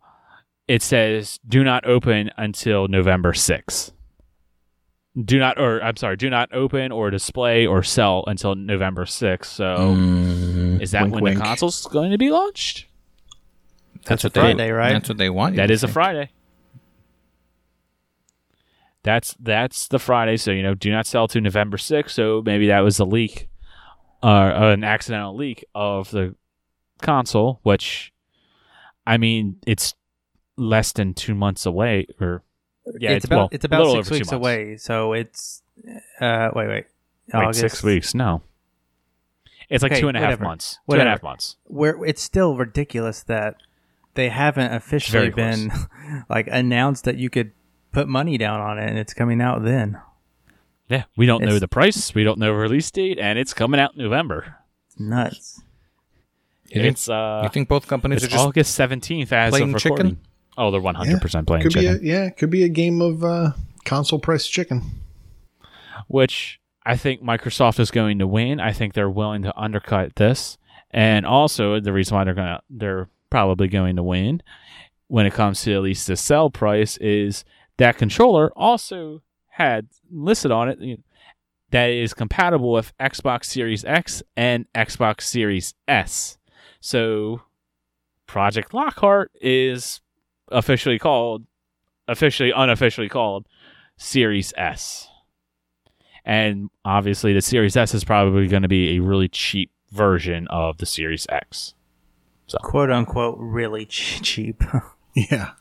it says "Do not open until November 6th. Do not, or I'm sorry, do not open or display or sell until November 6th. So, Mm, is that Wink, when wink. the console's going to be launched? That's a what they, Friday, right? That's what they want. you That to is a. Friday. That's that's the Friday. So you know, do not sell to November sixth. So maybe that was a leak, uh, an accidental leak of the console. Which, I mean, it's less than two months away, or Yeah, it's, it's, about well, it's about six weeks away. So it's uh wait wait Wait, six weeks? No. It's like Okay, two and a half whatever. months. Two and a half Whatever. months. Where it's still ridiculous that they haven't officially been *laughs* like announced that you could put money down on it and it's coming out then. Yeah, we don't know the price. We don't know release date, and it's coming out in November. Nuts. You think, it's uh, you think both companies it's are just August seventeenth as playing of chicken? recording. Oh, they're one hundred percent playing Could be chicken. a yeah, could be a game of uh, console price chicken. which I think Microsoft is going to win. I think they're willing to undercut this, and also the reason why they're gonna they're probably going to win when it comes to at least the sell price is that controller also had listed on it you know, that it is compatible with Xbox Series X and Xbox Series S. So Project Lockhart is officially called officially unofficially called Series S. And obviously, the Series S is probably going to be a really cheap version of the Series X. Quote unquote really ch- cheap. *laughs* Yeah,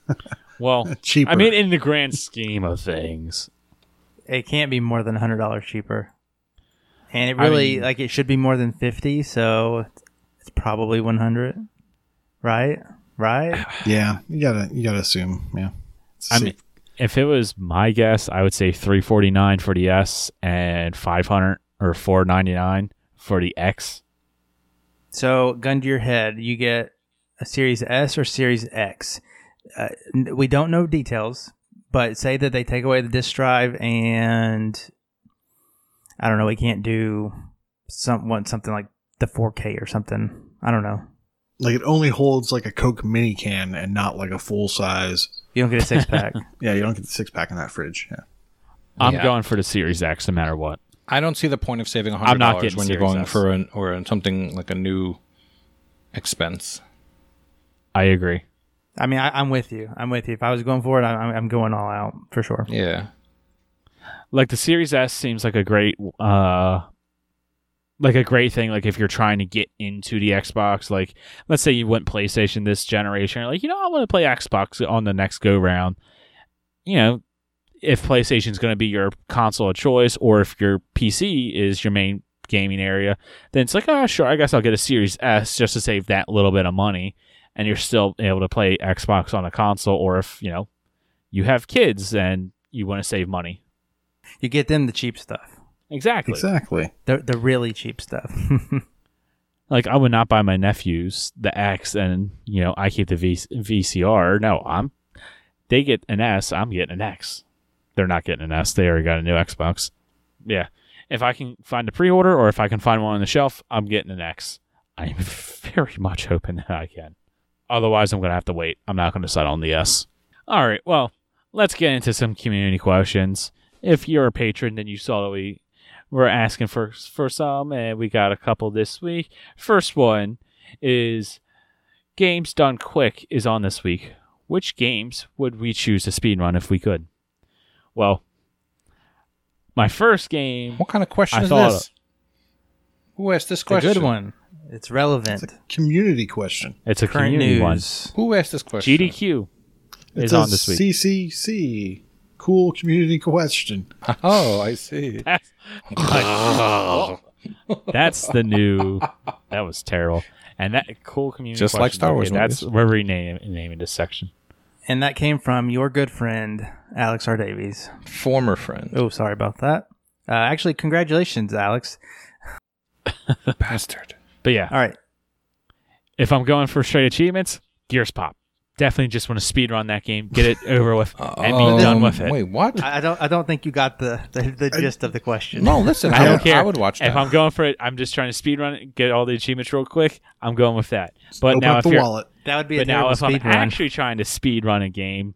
Well, *laughs* cheaper. I mean, in the grand scheme of things, it can't be more than hundred dollars cheaper. And it I really mean- like it should be more than fifty, so it's probably one hundred. Right? Right? *sighs* yeah, you gotta you gotta assume. Yeah, I mean, if it was my guess, I would say three forty nine for the S and five hundred or four ninety nine for the X. So, gun to your head, you get a Series S or Series X. Uh, we don't know details, but say that they take away the disk drive and I don't know, we can't do some want something like the 4K or something. I don't know. like it only holds like a Coke mini can and not like a full size. You don't get a six pack. *laughs* Yeah, you don't get the six pack in that fridge. Yeah. I'm Yeah. going for the Series X no matter what. I don't see the point of saving I'm hundred not dollars when you're going S. for an or an, something like a new expense. I agree. I mean, I, I'm with you. I'm with you. If I was going for it, I, I'm I'm going all out for sure. Yeah, like the Series S seems like a great uh like a great thing like if you're trying to get into the Xbox like let's say you went PlayStation this generation you're like you know I want to play Xbox on the next go round you know if PlayStation's going to be your console of choice or if your PC is your main gaming area then it's like oh sure I guess I'll get a Series S just to save that little bit of money and you're still able to play Xbox on a console or if you know you have kids and you want to save money You get them the cheap stuff, Exactly. Exactly. the the really cheap stuff. *laughs* Like I would not buy my nephews the X, and you know I keep the v- VCR. No, I'm. They get an S. I'm getting an X. They're not getting an S. They already got a new Xbox. Yeah. If I can find a pre-order, or if I can find one on the shelf, I'm getting an X. I'm *laughs* very much hoping that I can. Otherwise, I'm going to have to wait. I'm not going to settle on the S. All right. Well, let's get into some community questions. If you're a patron, then you saw that we were asking for for some, and we got a couple this week. First one is games done quick is on this week. Which games would we choose to speedrun if we could? Well, my first game. what kind of question I is thought- this? Who asked this It's a question? good one. It's relevant. It's a community question. It's a Current community news. Who asked this question? GDQ It's is a on this week. CCC. Cool community question. *laughs* Oh, I see. That's, *laughs* that's the new. That was terrible. And that cool community. Just like questions. Star Wars Okay, that's movies. we're renaming naming this section. And that came from your good friend, Alex R. Davies. Former friend. Oh, sorry about that. Uh, actually, congratulations, Alex. *laughs* Bastard. But yeah, All right. if I'm going for straight achievements, Gears Pop. Definitely just want to speed run that game, get it over with, *laughs* and be done Um, with it. Wait, what? I I don't. I don't think you got the the, the gist of the question. no, listen. I I, don't would, care. I would watch that. If I'm going for it, I'm just trying to speed run it, get all the achievements real quick. I'm going with that. But Open now up if the you're, wallet. That would be a but now terrible if I'm run. actually trying to speed run a game,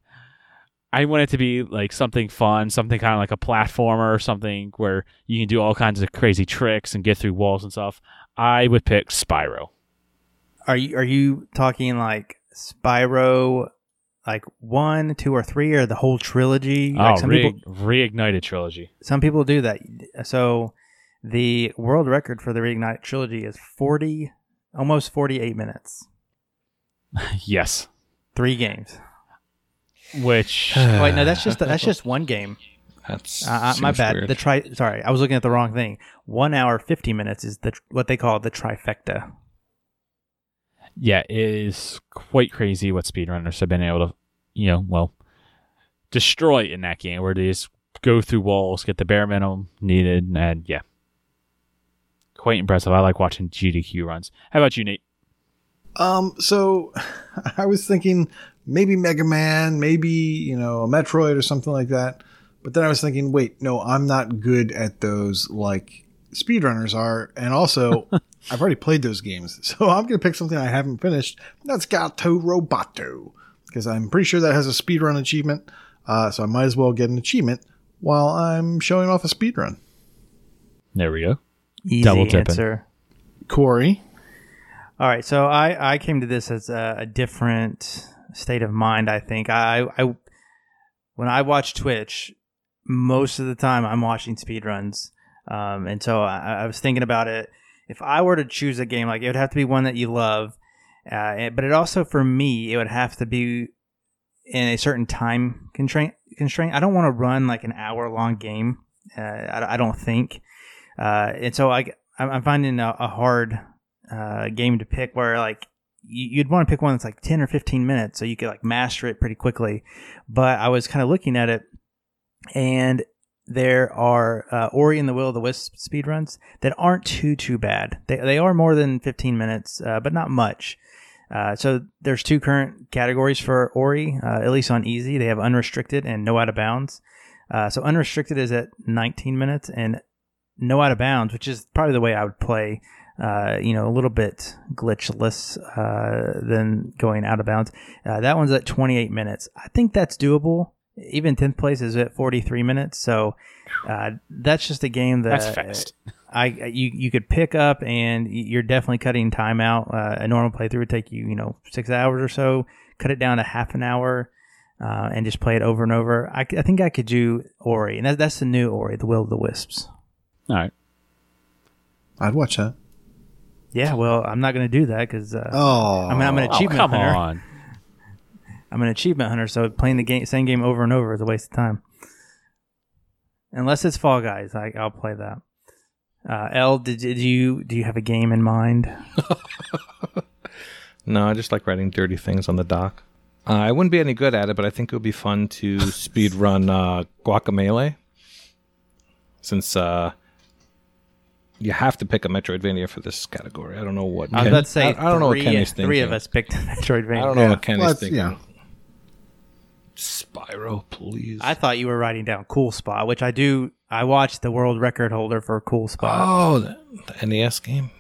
I want it to be like something fun, something kind of like a platformer or something where you can do all kinds of crazy tricks and get through walls and stuff. I would pick Spyro. Are you are you talking like Spyro, like one, two, or three, or the whole trilogy? Like oh, some re- people reignited trilogy. some people do that. So the world record for the Reignite trilogy is forty, almost forty eight minutes. *laughs* yes. Three games. which *sighs* Wait, no, that's just that's just one game. That's Uh, uh, my bad. weird. The tri. Sorry, I was looking at the wrong thing. One hour fifty minutes is the what they call the trifecta. yeah, it is quite crazy what speedrunners have been able to, you know, well, destroy in that game where they just go through walls, get the bare minimum needed, and yeah, quite impressive. I like watching GDQ runs. How about you, Nate? Um, so *laughs* I was thinking maybe Mega Man, maybe, you know, a Metroid or something like that. But then I was thinking, wait, no, I'm not good at those like speedrunners are. And also, *laughs* I've already played those games. *laughs* So I'm going to pick something I haven't finished. That's Gato Roboto. Because I'm pretty sure that has a speedrun achievement. Uh, so I might as well get an achievement while I'm showing off a speedrun. There we go. Easy Double tipping. answer. Corey. All right, so I I came to this as a, a different state of mind. I think I I when I watch Twitch, most of the time I'm watching speedruns, um, and so I, I was thinking about it. If I were to choose a game, like it would have to be one that you love, uh, but it also for me it would have to be in a certain time constraint. Constraint. I don't want to run like an hour long game. Uh, I, I don't think, uh, and so I I'm finding a, a hard uh, game to pick where like you- you'd want to pick one that's like 10 or 15 minutes so you could like master it pretty quickly. But i was kind of looking at it and there are uh, ori and the will of the wisp speedruns that aren't too too bad. They, they are more than 15 minutes uh, but not much. Uh, so there's two current categories for ori uh, at least on easy. They have unrestricted and no out of bounds. Uh, so unrestricted is at 19 minutes and no out of bounds which is probably the way i would play uh, you know, a little bit glitchless uh, than going out of bounds. Uh, that one's at 28 minutes. I think that's doable. Even 10th place is at 43 minutes. So uh, that's just a game that That's fast. I you you could pick up and you're definitely cutting time out. Uh, a normal playthrough would take you you know six hours or so. Cut it down to half an hour. Uh, and just play it over and over. I think I could do Ori, and that, that's the new Ori, the Will of the Wisps. All right. I'd watch that. Yeah, well, I'm not going to do that because uh, Oh. I mean, I'm an Oh, achievement come hunter. on. *laughs* I'm an achievement hunter, so playing the game, same game over and over is a waste of time. Unless it's Fall Guys, I, I'll play that. Uh, L, did, did you do you have a game in mind? *laughs* No, I just like writing dirty things on the dock. Uh, I wouldn't be any good at it, but I think it would be fun to speed run uh, Guacamelee. Since uh, you have to pick a Metroidvania for this category. I don't know what. I was Ken- about to say I, I don't know three, what Kenny's thinking. three of us picked a Metroidvania. I don't know Yeah. what Kenny's Well, thinking. yeah. Spyro, please. I thought you were writing down Cool Spot, which I do. I watched the world record holder for Cool Spot. oh, the, the NES game.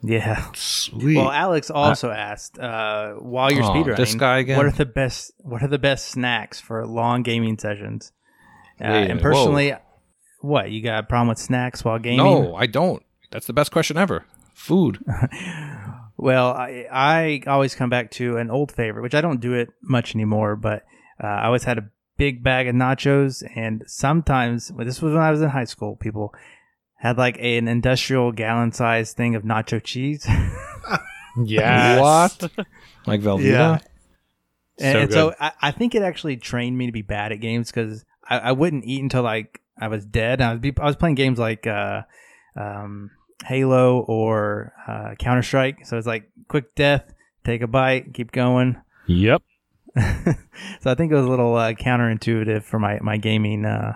Yeah. Sweet. Well, Alex also asked uh, while you're Oh, speedrunning, this guy again? what are the best what are the best snacks for long gaming sessions? Uh, Wait, and whoa. Personally, what you got a problem with snacks while gaming? no, I don't. That's the best question ever. Food. *laughs* Well, I, I always come back to an old favorite, which I don't do it much anymore, but uh, I always had a big bag of nachos, and sometimes well, this was when I was in high school. People had like an industrial gallon sized thing of nacho cheese. *laughs* *laughs* Yes. What? Like Velveeta? Yeah. and, So and so. I, I think it actually trained me to be bad at games because I, I wouldn't eat until like I was dead. I was be, I was playing games like uh, um, Halo or uh, Counter Strike, so it's like quick death, take a bite, keep going. Yep. *laughs* so I think it was a little uh, counterintuitive for my my gaming uh,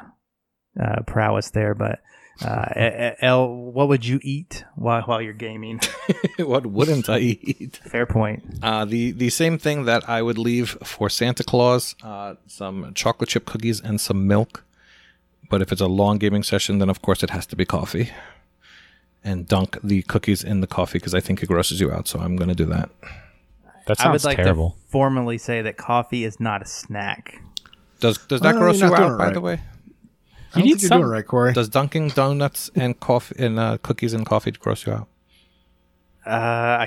uh, prowess there. But uh, L, what would you eat while while you're gaming? *laughs* what wouldn't I eat? Fair point. Uh, the the same thing that I would leave for Santa Claus: uh, some chocolate chip cookies and some milk. But if it's a long gaming session, then of course it has to be coffee. And dunk the cookies in the coffee because I think it grosses you out. So I'm going to do that. That sounds I would sounds like terrible. to formally say that coffee is not a snack. Does does that gross you're you not doing out? By right. the way, I You don't need think you're some- doing it right, Corey. does dunking donuts and coffee and uh, cookies and coffee gross you out? Uh,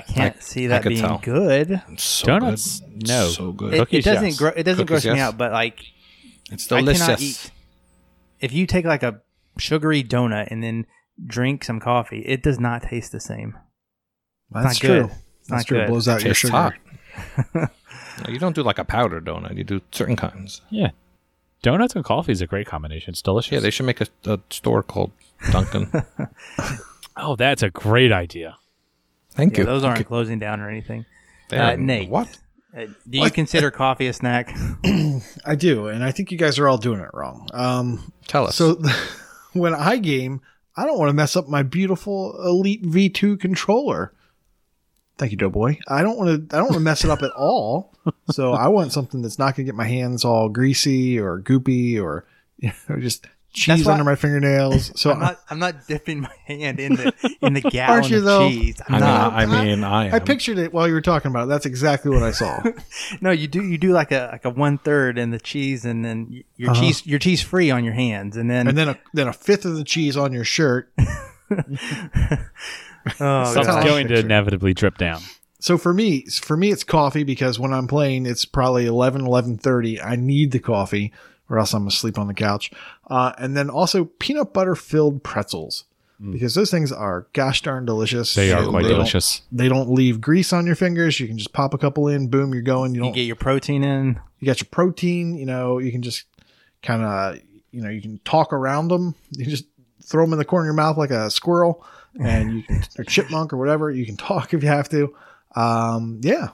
I can't I- see that being tell. good. It's so Donuts? good. No. so good. It, Cookies, it doesn't. yes. Gro- it doesn't Cookies, gross me out, but like it's I delicious. cannot eat. If you take like a sugary donut and then drink some coffee, it does not taste the same. That's not good. true. It's That's not true. It blows out your Tastes sugar. hot. No, You don't do like a powder donut. You do certain kinds. Yeah. Donuts and coffee is a great combination. It's delicious. Yeah, they should make a, a store called Dunkin'. *laughs* oh, that's a great idea. Thank Yeah, you. those aren't closing down or anything. Uh, Nate. What? Uh, do you consider coffee a snack? *clears throat* I do, and I think you guys are all doing it wrong. Um, Tell us. so *laughs* when I game, I don't want to mess up my beautiful Elite V2 controller. Thank you, Doughboy. I don't want to. I don't want to mess it up at all. So I want something that's not going to get my hands all greasy or goopy or *laughs* you know, just cheese why- under my fingernails. So I'm not. I'm not dipping my hand in the in the *laughs* gallon Aren't you, of though? cheese. I I'm mean, not. I, mean, I am. I pictured it while you were talking about it. That's exactly what I saw. *laughs* No, you do. You do like a like a one third in the cheese, and then your Uh-huh. cheese you're cheese free on your hands, and then and then a then a fifth of the cheese on your shirt. *laughs* oh, Something's gosh. going to inevitably drip down. So for me, for me, it's coffee because when I'm playing, it's probably 11, 11.30. I need the coffee or else I'm asleep on the couch. Uh, and then also peanut butter filled pretzels because those things are gosh darn delicious. They are quite don't- delicious. They don't leave grease on your fingers. You can just pop a couple in, boom, you're going. You you don't. get your protein in. you got your protein. You know, you can just kind of, you know, you can talk around them. You just throw them in the corner of your mouth like a squirrel, and you can, or chipmunk or whatever. You can talk if you have to. Um, yeah,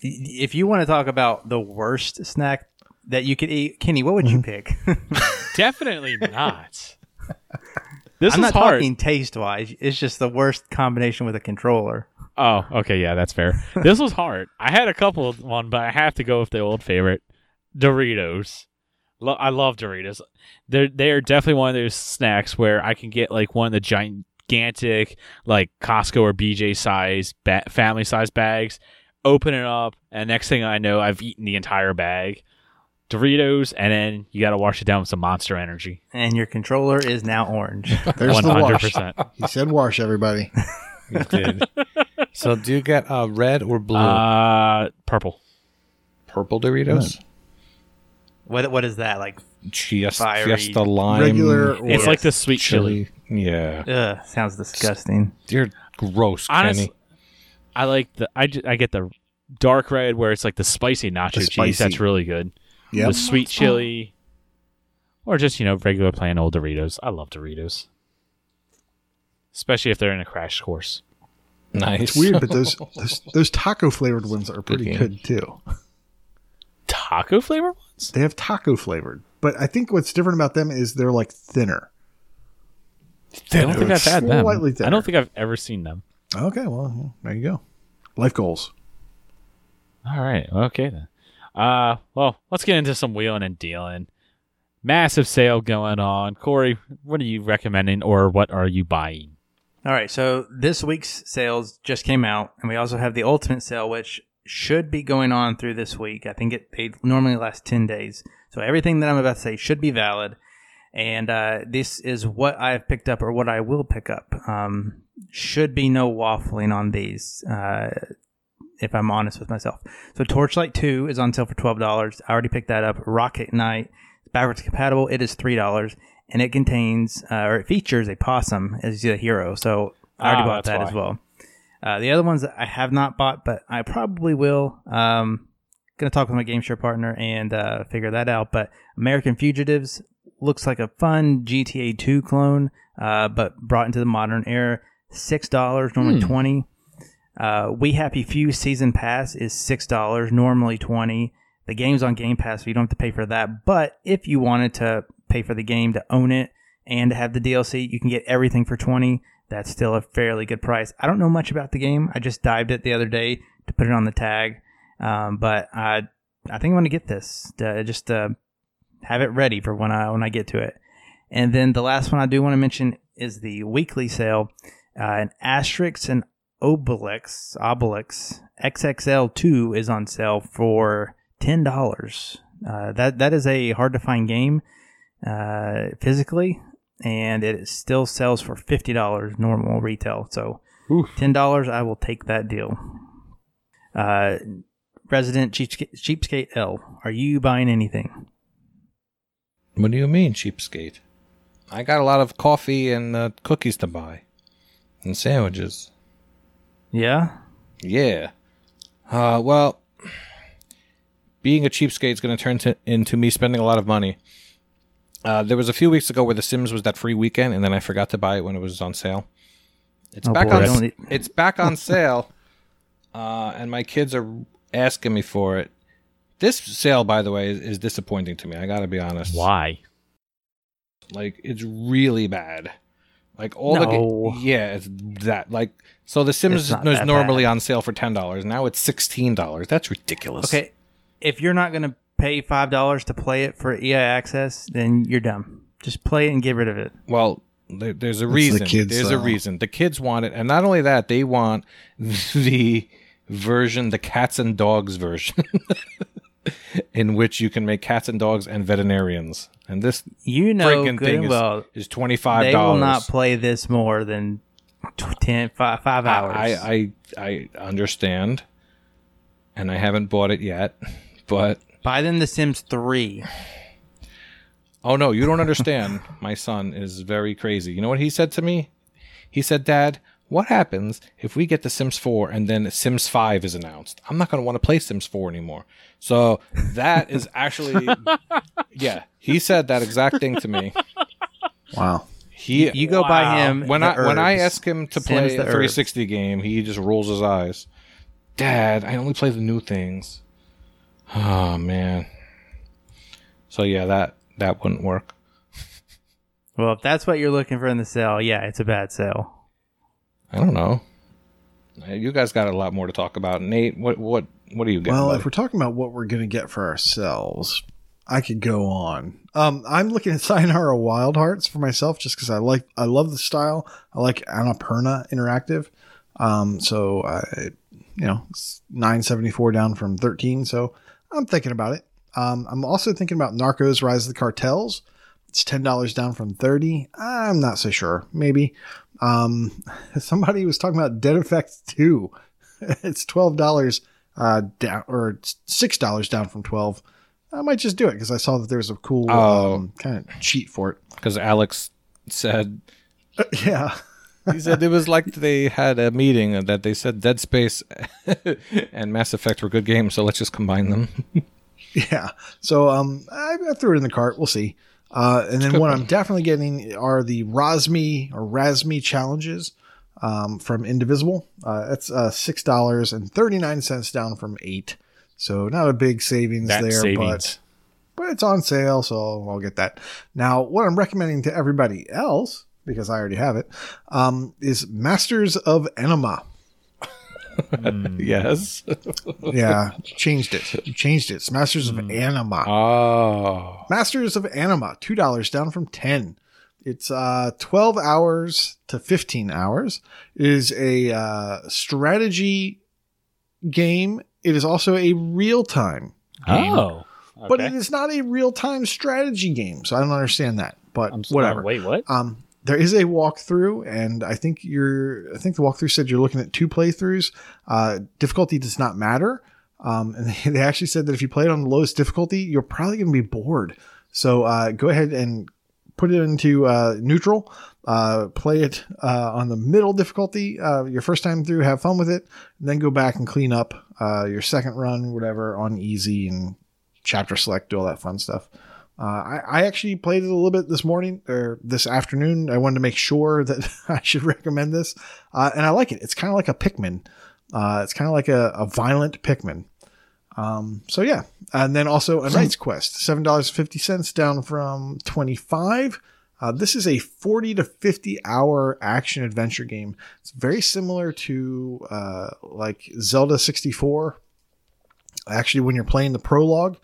If you want to talk about the worst snack that you could eat, Kenny, what would you mm-hmm. pick? *laughs* Definitely not. *laughs* This I'm is not hard. talking taste wise. It's just the worst combination with a controller. Oh, okay, yeah, that's fair. *laughs* this was hard. I had a couple of one, but I have to go with the old favorite, Doritos. Lo- I love Doritos. They're they're definitely one of those snacks where I can get like one of the gigantic like Costco or BJ size ba- family size bags, open it up, and next thing I know, I've eaten the entire bag. Doritos, and then you got to wash it down with some Monster Energy. And your controller is now orange. *laughs* there's One the wash. He said wash, everybody. *laughs* You did. so do you get uh, red or blue? Uh, purple. Purple Doritos? what what is that like? Fiesta, Fiery, Fiesta lime. regular or- It's like the sweet chili. chili. Yeah. Ugh, sounds disgusting. You're gross, Honestly, Kenny. I like the I, ju- I get the dark red where it's like the spicy nacho The cheese. spicy. That's really good. Yep. The sweet chili, or just you know regular plain old Doritos. I love Doritos, especially if they're in a crash course. Nice. It's weird, but those *laughs* those, those taco flavored ones are pretty game. good too. Taco flavored ones? They have taco flavored, but I think what's different about them is they're like thinner. I don't think I've had them. Slightly I don't think I've ever seen them. Okay, well there you go. Life goals. All right. Okay then. Uh, well, let's get into some wheeling and dealing. Massive sale going on. Corey, what are you recommending, or what are you buying? All right, so this week's sales just came out, and we also have the ultimate sale, which should be going on through this week. I think it they normally last ten days, so everything that I'm about to say should be valid. And uh, this is what I've picked up, or what I will pick up. Um, should be no waffling on these, uh, if I'm honest with myself. So Torchlight Two is on sale for twelve dollars. I already picked that up. Rocket Knight is backwards compatible. It is three dollars and it contains uh, or it features a possum as the hero. So I already Ah, bought that as well. Uh, the other ones that I have not bought, but I probably will. Um, gonna talk with my game share partner and uh, figure that out. But American Fugitives looks like a fun GTA 2 clone, uh, but brought into the modern era. Six dollars, normally Hmm. twenty. Uh, we Happy Few season pass is six dollars, normally twenty. The game's on Game Pass, so you don't have to pay for that. But if you wanted to pay for the game to own it and to have the DLC, you can get everything for twenty. That's still a fairly good price. I don't know much about the game. I just dived it the other day to put it on the tag, um, but I I think I'm gonna get this to just to have it ready for when I when I get to it. And then the last one I do want to mention is the weekly sale. Uh, an Asterix and Obelix Obelix XXL2 is on sale for ten dollars. Uh, that that is a hard to find game uh, physically, and it still sells for fifty dollars normal retail. So ten dollars, I will take that deal. Uh, Resident Cheapskate, Cheapskate L, are you buying anything? What do you mean, cheapskate? I got a lot of coffee and uh, cookies to buy. And sandwiches. Yeah. Yeah. Uh, well, being a cheapskate is going to turn into me spending a lot of money. Uh, there was a few weeks ago where The Sims was that free weekend, and then I forgot to buy it when it was on sale. It's Oh, back boy, on. It's back on sale, *laughs* uh, and my kids are asking me for it. This sale, by the way, is, is disappointing to me. I got to be honest. Why? Like it's really bad. Like all the ga- yeah, it's that like so the Sims is is normally bad. on sale for ten dollars. Now it's sixteen dollars. That's ridiculous. Okay, if you're not gonna pay five dollars to play it for EA access, then you're dumb. Just play it and get rid of it. Well, there, there's a the reason. kids, there's a reason. The kids want it, and not only that, they want *laughs* the version, the cats and dogs version, *laughs* in which you can make cats and dogs and veterinarians. And this You know freaking good thing and is, well is twenty five they will not play this more than tw- 10, five, five hours. I, I I understand, and I haven't bought it yet, but Buy them The Sims 3. oh no, you don't understand. *laughs* My son is very crazy. You know what he said to me? He said, "Dad, what happens if we get the Sims 4 and then Sims 5 is announced? I'm not going to want to play Sims 4 anymore." So that is actually, *laughs* yeah, he said that exact thing to me. Wow. He You go buy Wow. him when the I when I ask him to Sims play the a herbs. 360 game, he just rolls his eyes. Dad, I only play the new things. Oh man. So yeah, that that wouldn't work. Well, if that's what you're looking for in the sale, yeah, it's a bad sale. I don't know. You guys got a lot more to talk about. Nate, what what what are you getting? Well, buddy? if we're talking about what we're going to get for ourselves, I could go on. Um, I'm looking at *laughs* Sayonara Wild Hearts for myself just because I like, I love the style. I like Annapurna Interactive. Um, so I, you know, it's 974 down from 13. So I'm thinking about it. Um, I'm also thinking about Narcos Rise of the Cartels. It's $10 down from 30. I'm not so sure. Maybe. Um, *laughs* somebody was talking about Dead Effect 2. *laughs* it's $12 uh, down or six dollars down from twelve. I might just do it because I saw that there was a cool Oh. um, kind of cheat for it. because Alex said yeah, *laughs* he said it was like they had a meeting that they said Dead Space *laughs* and Mass Effect were good games, so let's just combine them. *laughs* yeah. So um, I, I threw it in the cart. We'll see. Uh, and then what I'm definitely getting are the Razmi or Razmi challenges um, from Indivisible. Uh, that's uh, six dollars and thirty nine cents down from eight. So not a big savings That there, savings. but but it's on sale, so I'll get that. Now, what I'm recommending to everybody else, because I already have it, um, is Masters of Enema. *laughs* yes. Yeah, *laughs* changed it. You changed it. It's Masters of Anima. Oh. Masters of Anima, two dollars down from ten. It's uh, twelve hours to fifteen hours. It is a uh, strategy game. It is also a real time game, Oh. but it is not a real time strategy game. So I don't understand that. But I'm whatever. Wait, what? Um, there is a walkthrough, and I think you're. I think the walkthrough said you're looking at two playthroughs. Uh, difficulty does not matter, um, and *laughs* they, they actually said that if you play it on the lowest difficulty, you're probably going to be bored. So uh, go ahead and put it into uh, neutral. Uh, play it uh, on the middle difficulty uh, your first time through. Have fun with it, and then go back and clean up uh, your second run, whatever, on easy and chapter select, do all that fun stuff. Uh, I, I actually played it a little bit this morning or this afternoon. I wanted to make sure that *laughs* I should recommend this, uh, and I like it. It's kind of like a Pikmin. Uh, it's kind of like a, a violent Pikmin. Um, so yeah, and then also a Knight's Quest, seven dollars fifty cents down from twenty five. Uh, this is a 40 to 50 hour action adventure game. It's very similar to uh, like Zelda 64. Actually, when you're playing the prologue,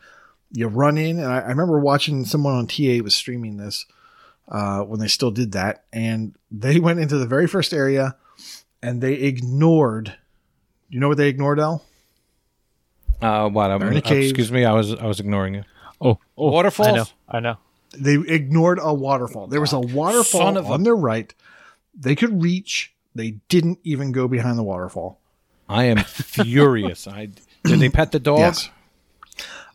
you run in, and I, I remember watching someone on TA was streaming this uh, when they still did that, and they went into the very first area, and they ignored. You know what they ignored, Al? Uh, what? I'm, in a uh, cave. excuse me. I was I was ignoring you. oh, oh, Waterfalls? I know. I know. They ignored a waterfall. There was a waterfall of a- on their right. They could reach. They didn't even go behind the waterfall. I am furious. I did they pet the dog? Yes.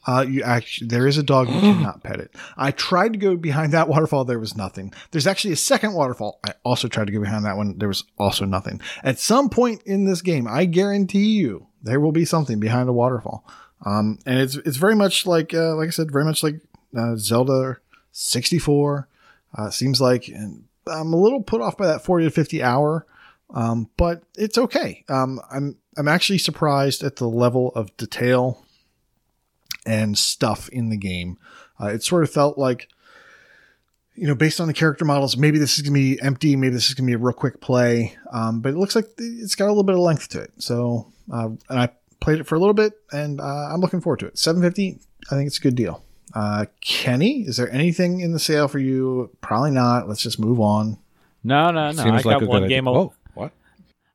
Uh, you actually, there is a dog. You cannot pet it. I tried to go behind that waterfall. There was nothing. There's actually a second waterfall. I also tried to go behind that one. There was also nothing. At some point in this game, I guarantee you, there will be something behind a waterfall. Um, and it's it's very much like uh, like I said, very much like uh, Zelda 64. Uh, seems like and I'm a little put off by that 40 to 50 hour, um, but it's okay. Um, I'm I'm actually surprised at the level of detail and stuff in the game. Uh, it sort of felt like, you know, based on the character models, maybe this is to be empty, maybe this is to be a real quick play, um, but it looks like it's got a little bit of length to it. So, uh, and I played it for a little bit, and uh, I'm looking forward to it. 750, I think it's a good deal. Uh, Kenny, is there anything in the sale for you? Probably not. Let's just move on. No, no, no. Seems I like got one game. idea. I'll- Oh, what?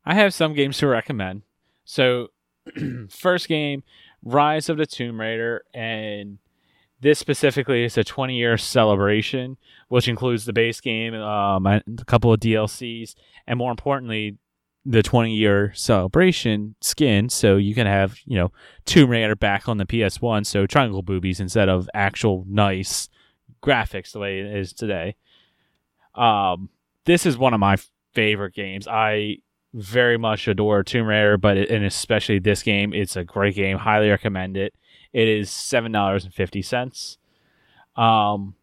I have some games to recommend. So, *clears throat* first game, Rise of the Tomb Raider, and this specifically is a 20 year celebration, which includes the base game, um, a couple of DLCs, and more importantly, the 20 year celebration skin so you can have you know tomb raider back on the ps1 so triangle boobies instead of actual nice graphics the way it is today. Um, this is one of my favorite games. I very much adore tomb raider but it, and especially this game it's a great game highly recommend it. It is $7.50 um,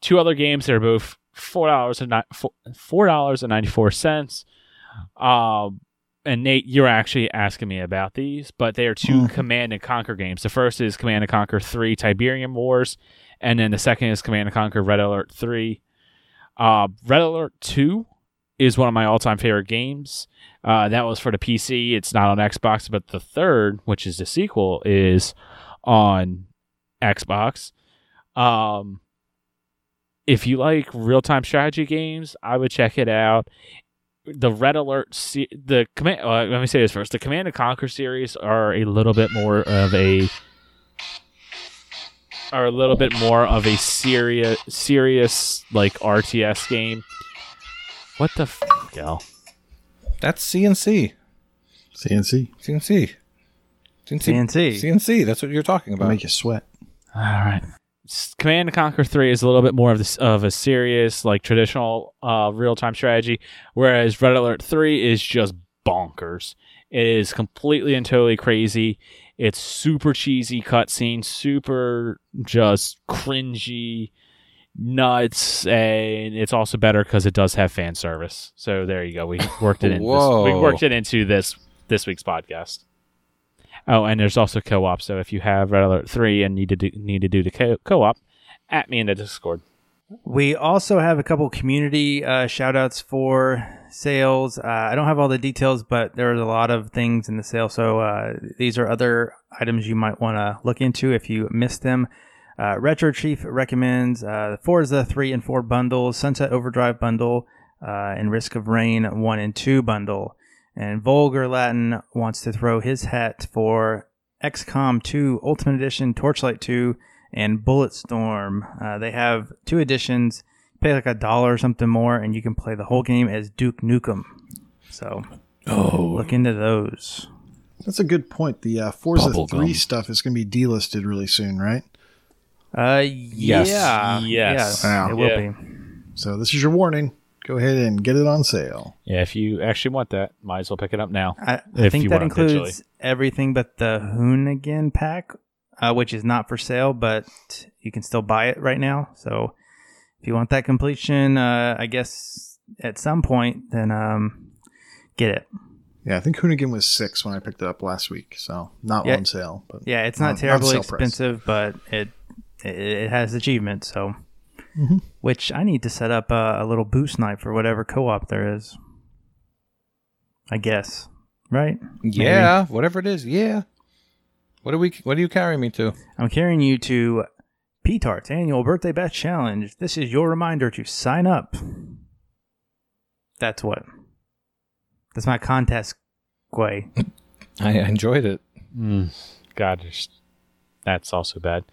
two other games that are both $4 and $4.94 um, and Nate, you're actually asking me about these, but they are two Mhm. Command and Conquer games. The first is Command and Conquer Three: Tiberium Wars, and then the second is Command and Conquer Red Alert Three. Uh, Red Alert Two is one of my all-time favorite games. Uh, that was for the PC. It's not on Xbox, but the third, which is the sequel, is on Xbox. Um, if you like real-time strategy games, I would check it out. The Red Alert, se- the command. Uh, let me say this first: the Command and Conquer series are a little bit more of a are a little bit more of a serious, serious like RTS game. What the f- hell? That's CNC. CNC. CNC. CNC. CNC. That's what you're talking about. make you sweat. All right. Command and Conquer Three is a little bit more of this of a serious, like traditional uh, real time strategy, whereas Red Alert Three is just bonkers. It is completely and totally crazy. It's super cheesy cutscene, super just cringy, nuts, and it's also better because it does have fan service. So there you go. We worked it in. This, we worked it into this this week's podcast. Oh, and there's also co-op. So if you have Red Alert Three and need to do, need to do the co- co-op, at me in the Discord. We also have a couple community uh, shout outs for sales. Uh, I don't have all the details, but there's a lot of things in the sale. So uh, these are other items you might want to look into if you missed them. Uh, Retro Chief recommends uh, Forza 3 and 4 bundles, Sunset Overdrive bundle, uh, and Risk of Rain 1 and 2 bundle. And Vulgar Latin wants to throw his hat for XCOM 2 Ultimate Edition, Torchlight 2, and Bulletstorm. Uh, they have two editions. Pay like a dollar or something more, and you can play the whole game as Duke Nukem. So Oh, look into those. That's a good point. The uh, Forza Bubble 3 gum. stuff is going to be delisted really soon, right? Uh, Yes. yeah, Yes. yeah, Wow. it will Yeah. be. So this is your warning. Go ahead and get it on sale. Yeah, if you actually want that, might as well pick it up now. I, I think that want 'em includes everything but the Hoonigan pack, uh, which is not for sale, but you can still buy it right now. So if you want that completion, uh, I guess at some point, then um, get it. Yeah, I think Hoonigan was six when I picked it up last week, so not Yeah. on sale. But Yeah, it's Not- not not terribly price. expensive, but it, it it has achievements. So, Mhm. which I need to set up a, a little boost night for whatever co-op there is. I guess, right? yeah. Whatever it is. Yeah. What do we? What do you carry me to? I'm carrying you to P-Tart's annual birthday bash challenge. This is your reminder to sign up. That's what. That's my contest way. *laughs* I enjoyed it. Mm, God, that's also bad.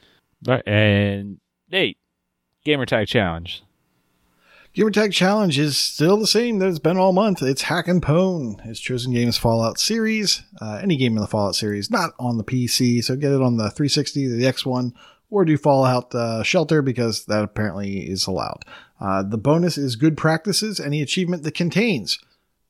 Right, and Nate, Gamertag Challenge. Gamertag Challenge is still the same that it's been all month. It's Hack and Pwn. It's chosen Games Fallout series. Uh, any game in the Fallout series, not on the PC. So get it on the 360, the X1, or do Fallout uh, Shelter because that apparently is allowed. Uh, the bonus is good practices. Any achievement that contains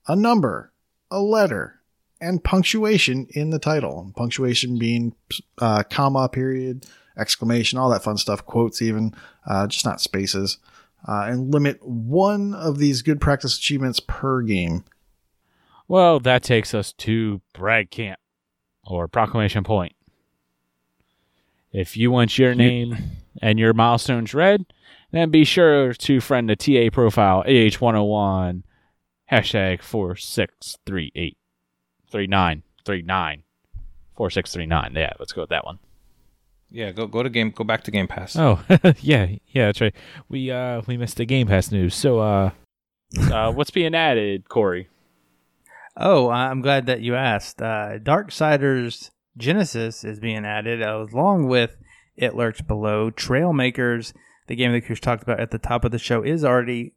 a number, a letter, and punctuation in the title. Punctuation being uh, comma, period, exclamation, all that fun stuff, quotes even, uh, just not spaces. Uh, and limit one of these good practice achievements per game. Well, that takes us to Brag Camp or Proclamation Point. If you want your name and your milestones read, then be sure to friend the TA profile AH101 hashtag 4638 3939 4639. Yeah, let's go with that one. Yeah, go go to game. Go back to Game Pass. Oh, *laughs* yeah, yeah, that's right. We uh we missed the Game Pass news. So uh, *laughs* uh what's being added, Corey? Oh, I'm glad that you asked. Uh, Darksiders Genesis is being added along with It Lurks Below. Trailmakers, the game that Chris talked about at the top of the show, is already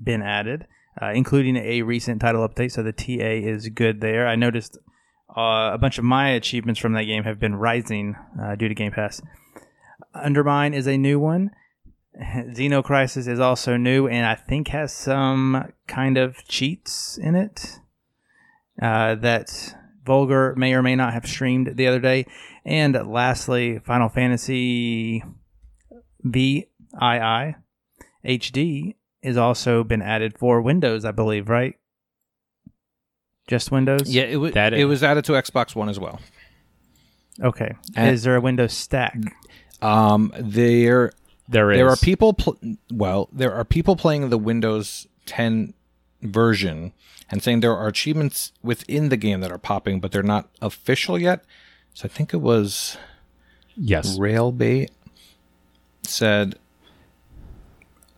been added, uh, including a recent title update. So the TA is good there. I noticed uh, a bunch of my achievements from that game have been rising uh, due to Game Pass. Undermine is a new one. *laughs* Xenocrisis is also new and I think has some kind of cheats in it uh, that Vulgar may or may not have streamed the other day. And lastly, Final Fantasy VII HD is also been added for Windows, I believe, right? Just Windows? Yeah, it was That it is- was added to Xbox One as well. Okay. And- is there a Windows stack? Um, there There is. there are people. Pl- well, there are people playing the Windows 10 version and saying there are achievements within the game that are popping, but they're not official yet. So I think it was Yes. Railbait said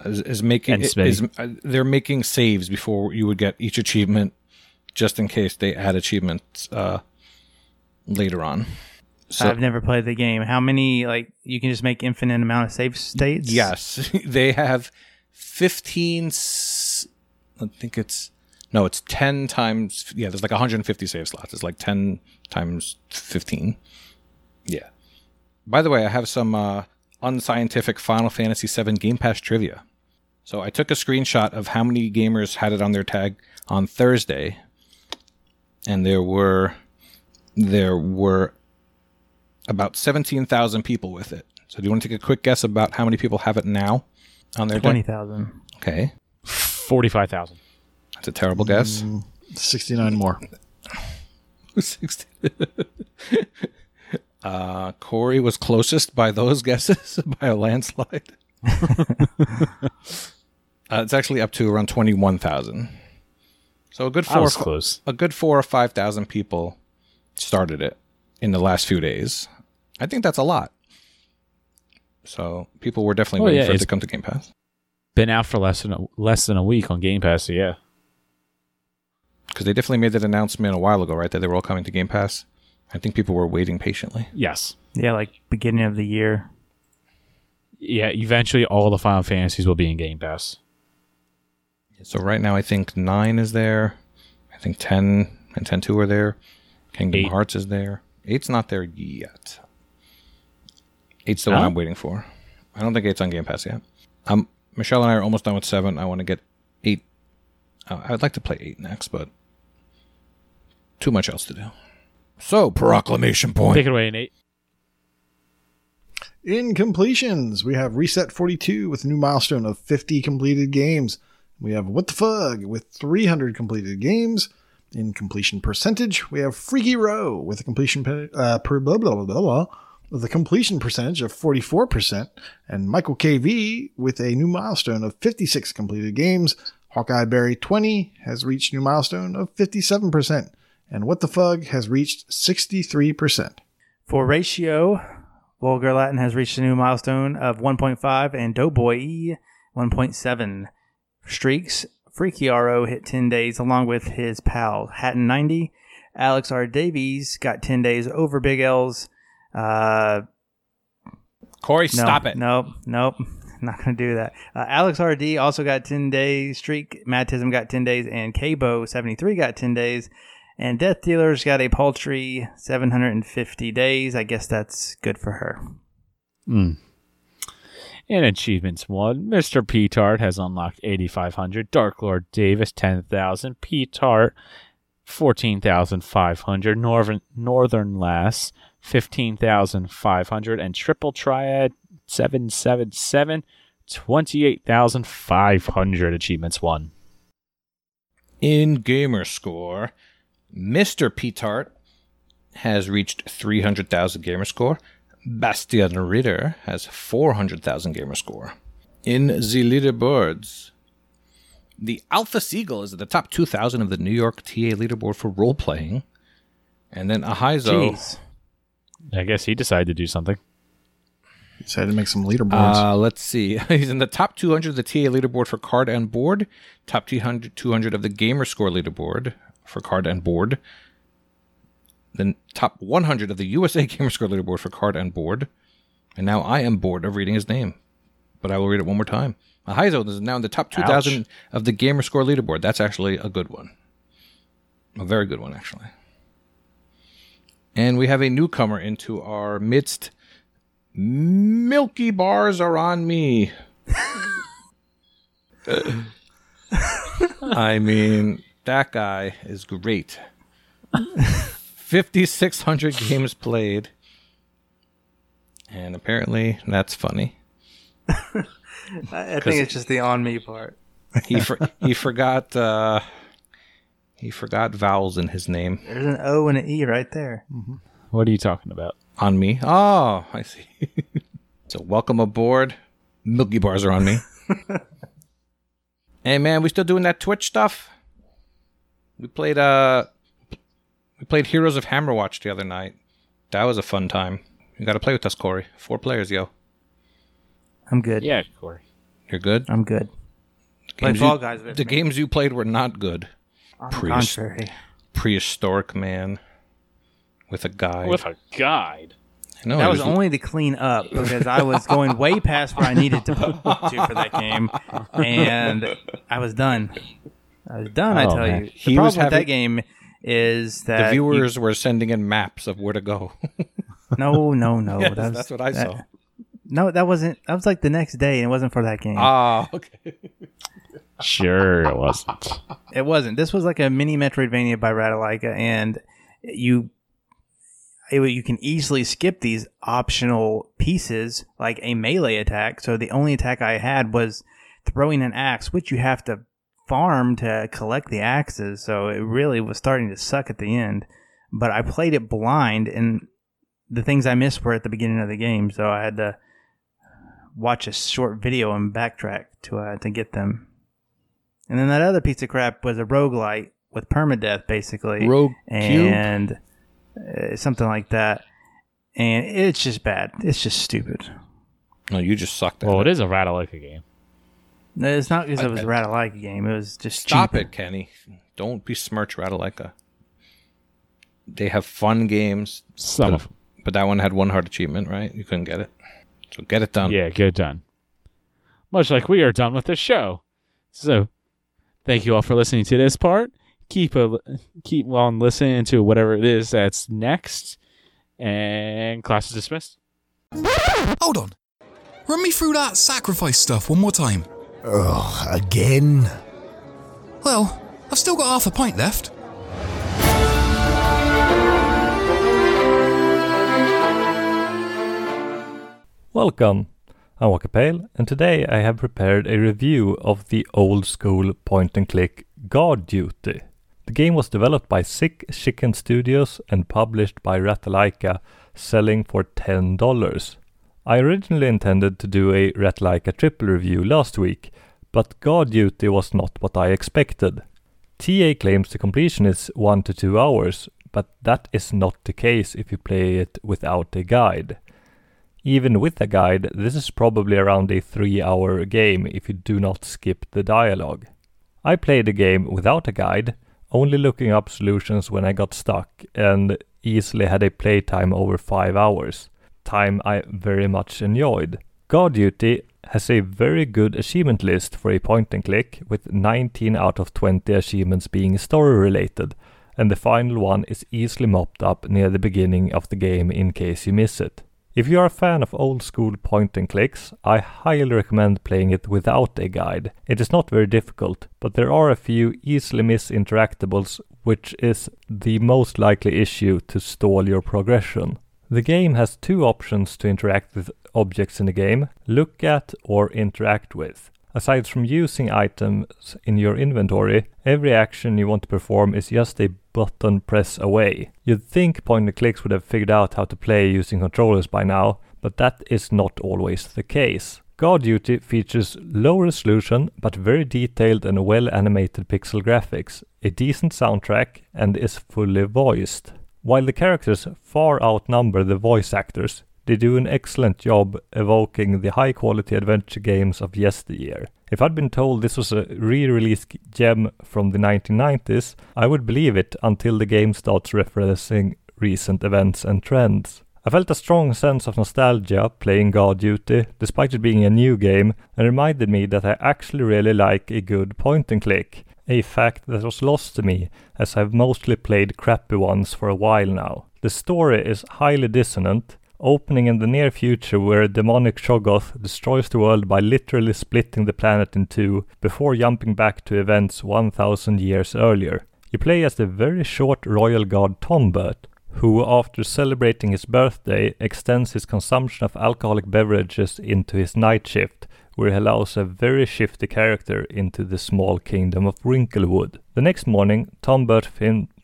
is, is making And is, uh, they're making saves before you would get each achievement, just in case they add achievements uh, later on. So I've never played the game. How many, like, you can just make infinite amount of save states? yes, *laughs* they have fifteen. I think it's no, it's ten times. Yeah, there's like 150 save slots. It's like 10 times 15. Yeah. By the way, I have some uh, unscientific Final Fantasy VII Game Pass trivia. So I took a screenshot of how many gamers had it on their tag on Thursday, and there were there were about 17,000 people with it. So do you want to take a quick guess about how many people have it now on their tag? 20,000. Okay, 45,000. that's a terrible guess. 69 more. 60. *laughs* uh, Corey was closest by those *laughs* guesses *laughs* by a landslide. uh, it's actually up to around twenty-one thousand. So a good four, close. a good four or five thousand people started it in the last few days. I think that's a lot. So people were definitely Oh, waiting yeah, for it to come to Game Pass Been out for less than a, less than a week on Game Pass. So yeah. because they definitely made that announcement a while ago, right? That they were all coming to Game Pass. I think people were waiting patiently. Yes. Yeah, like beginning of the year. Yeah. Eventually, all the Final Fantasies will be in Game Pass. So right now, I think nine is there. I think ten and ten two are there. Kingdom Eight. Hearts is there. Eight's not there yet. Eight's the Huh? one I'm waiting for. I don't think eight's on Game Pass yet. Um, Michelle and I are almost done with seven. I want to get eight. Uh, I'd like to play eight next, but too much else to do. So proclamation point. Take it away, Nate. In completions, we have Reset 42 with a new milestone of 50 completed games. We have What the Fug with 300 completed games. In completion percentage, we have Freaky Row with a completion pe- uh, per blah blah blah blah blah with a completion percentage of 44%, and Michael KV with a new milestone of 56 completed games. Hawkeye Berry 20 has reached new milestone of 57%, and What the Fug has reached 63%. For ratio, Vulgar Latin has reached a new milestone of 1.5 and Doughboy 1.7. Streaks, Freaky RO hit 10 days along with his pal Hatton 90. Alex R. Davies got 10 days over Big L's. Uh, Corey, no, stop it. Nope, nope. *laughs* Not going to do that. Uh, Alex RD also got 10 days. Streak, Matism got 10 days. And Kabo73 got 10 days. And Def Dealers got a paltry 750 days. I guess that's good for her. Mm. In achievements one, Mr. Petard has unlocked 8,500. Dark Lord Davis 10,000. Petard 14,500. Northern, Northern Lass, 15,500. And Triple Triad, 777, 28,500 achievements won. In gamer score, Mr. Petart has reached 300,000 gamer score. Bastian Ritter has 400,000 gamer score. In the leaderboards, the Alpha Seagull is at the top 2,000 of the New York TA leaderboard for role playing. And then Ahizo. Jeez. I guess he decided to do something. He decided to make some leaderboards. Uh, let's see. *laughs* He's in the top 200 of the TA leaderboard for card and board, top 200, 200 of the gamer score leaderboard for card and board, then top 100 of the USA *laughs* gamer score leaderboard for card and board. And now I am bored of reading his name, but I will read it one more time. Ahizo is now in the top 2,000 of the gamer score leaderboard. That's actually a good one. A very good one, actually. And we have a newcomer into our midst. Milky bars are on me. *laughs* I mean, that guy is great. 5,600 games played. And apparently that's funny. I, *laughs* I think it's just the on me part. He for, he forgot uh, he forgot vowels in his name. There's an O and an E right there. What are you talking about? On me. Oh, I see. *laughs* so welcome aboard. Milky bars are on me. *laughs* hey man, we still doing that Twitch stuff? We played uh we played Heroes of Hammerwatch the other night. That was a fun time. You gotta play with us, Corey. Four players, yo. I'm good. Yeah, Corey. You're good? I'm good. Play Games Fall you- Guys the me. games you played were not good. On the contrary. Prehistoric man with a guide. With a guide. no, That it was only to clean up because I was going way past where I needed to, *laughs* to for that game, and I was done. I was done. I Oh, tell man. you, the He problem was with having- that game is the that you- viewers were sending in maps of where to go. *laughs* no, no, no. *laughs* Yes, that was- that's what I that- saw. No, that wasn't. That was like the next day, and it wasn't for that game. Ah, *laughs* okay. Sure, it wasn't. It wasn't. This was like a mini Metroidvania by Ratalaika, and you it, you can easily skip these optional pieces like a melee attack. So the only attack I had was throwing an axe, which you have to farm to collect the axes. So it really was starting to suck at the end. But I played it blind, and the things I missed were at the beginning of the game, so I had to watch a short video and backtrack to uh, to get them. And then that other piece of crap was a roguelite with permadeath, basically. Rogue Cube. and uh, something like that. And it's just bad. It's just stupid. No, you just sucked at Well, it. it is a Ratalaika game. No, It's not because it was a Ratalaika game. It was just Stop cheap. it, Kenny. Don't besmirch Ratalaika. They have fun games, Some of them. but that one had one hard achievement, right? You couldn't get it. So get it done. Yeah, get it done. Much like we are done with this show. So, thank you all for listening to this part. Keep a keep on listening to whatever it is that's next. And class is dismissed. Hold on. Run me through that sacrifice stuff one more time. Ugh, again? Well, I've still got half a pint left. Welcome, I'm Walker Pale, and today I have prepared a review of the old school point and click Guard Duty. The game was developed by Sick Chicken Studios and published by Ratalaika, selling for $10. I originally intended to do a Ratalaika triple review last week, but Guard Duty was not what I expected. TA claims the completion is 1 to 2 hours, but that is not the case if you play it without a guide. Even with a guide, this is probably around a 3 hour game if you do not skip the dialogue. I played the game without a guide, only looking up solutions when I got stuck, and easily had a playtime over 5 hours. Time I very much enjoyed. Guard Duty has a very good achievement list for a point and click, with 19 out of 20 achievements being story related, and the final one is easily mopped up near the beginning of the game in case you miss it. If you are a fan of old school point and clicks, I highly recommend playing it without a guide. It is not very difficult, but there are a few easily miss interactables which is the most likely issue to stall your progression. The game has two options to interact with objects in the game look at or interact with. Aside from using items in your inventory, every action you want to perform is just a button press away. You'd think point and clicks would have figured out how to play using controllers by now, but that is not always the case. Guard Duty features low resolution but very detailed and well animated pixel graphics, a decent soundtrack, and is fully voiced. While the characters far outnumber the voice actors, they do an excellent job evoking the high quality adventure games of yesteryear. If I'd been told this was a re release gem from the 1990s, I would believe it until the game starts referencing recent events and trends. I felt a strong sense of nostalgia playing Guard Duty, despite it being a new game, and reminded me that I actually really like a good point and click, a fact that was lost to me as I've mostly played crappy ones for a while now. The story is highly dissonant, opening in the near future where a demonic Shoggoth destroys the world by literally splitting the planet in two before jumping back to events 1000 years earlier. You play as the very short royal guard Tombert, who, after celebrating his birthday, extends his consumption of alcoholic beverages into his night shift, where he allows a very shifty character into the small kingdom of Wrinklewood. The next morning, Tombert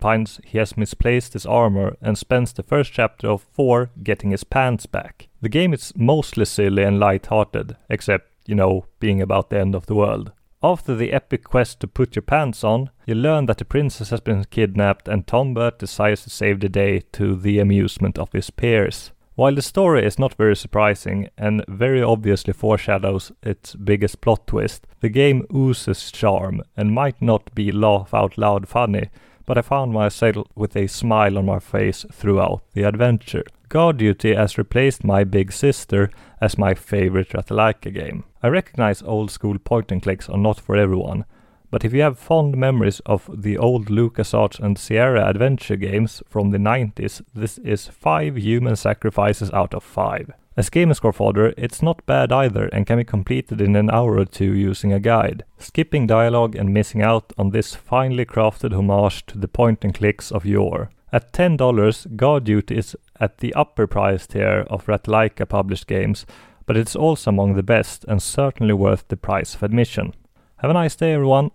finds he has misplaced his armor and spends the first chapter of 4 getting his pants back. The game is mostly silly and light-hearted, except, you know, being about the end of the world. After the epic quest to put your pants on, you learn that the princess has been kidnapped and Tombert decides to save the day to the amusement of his peers. While the story is not very surprising and very obviously foreshadows its biggest plot twist, the game oozes charm and might not be laugh out loud funny, but I found myself with a smile on my face throughout the adventure. Guard Duty has replaced my big sister as my favorite Ratalaika game. I recognize old school point and clicks are not for everyone, but if you have fond memories of the old LucasArts and Sierra adventure games from the 90s, this is 5 human sacrifices out of 5. As Gamerscore fodder, it's not bad either and can be completed in an hour or two using a guide, skipping dialogue and missing out on this finely crafted homage to the point and clicks of yore. At $10, Guard Duty is at the upper price tier of Ratalaika published games, but it's also among the best and certainly worth the price of admission. Have a nice day, everyone.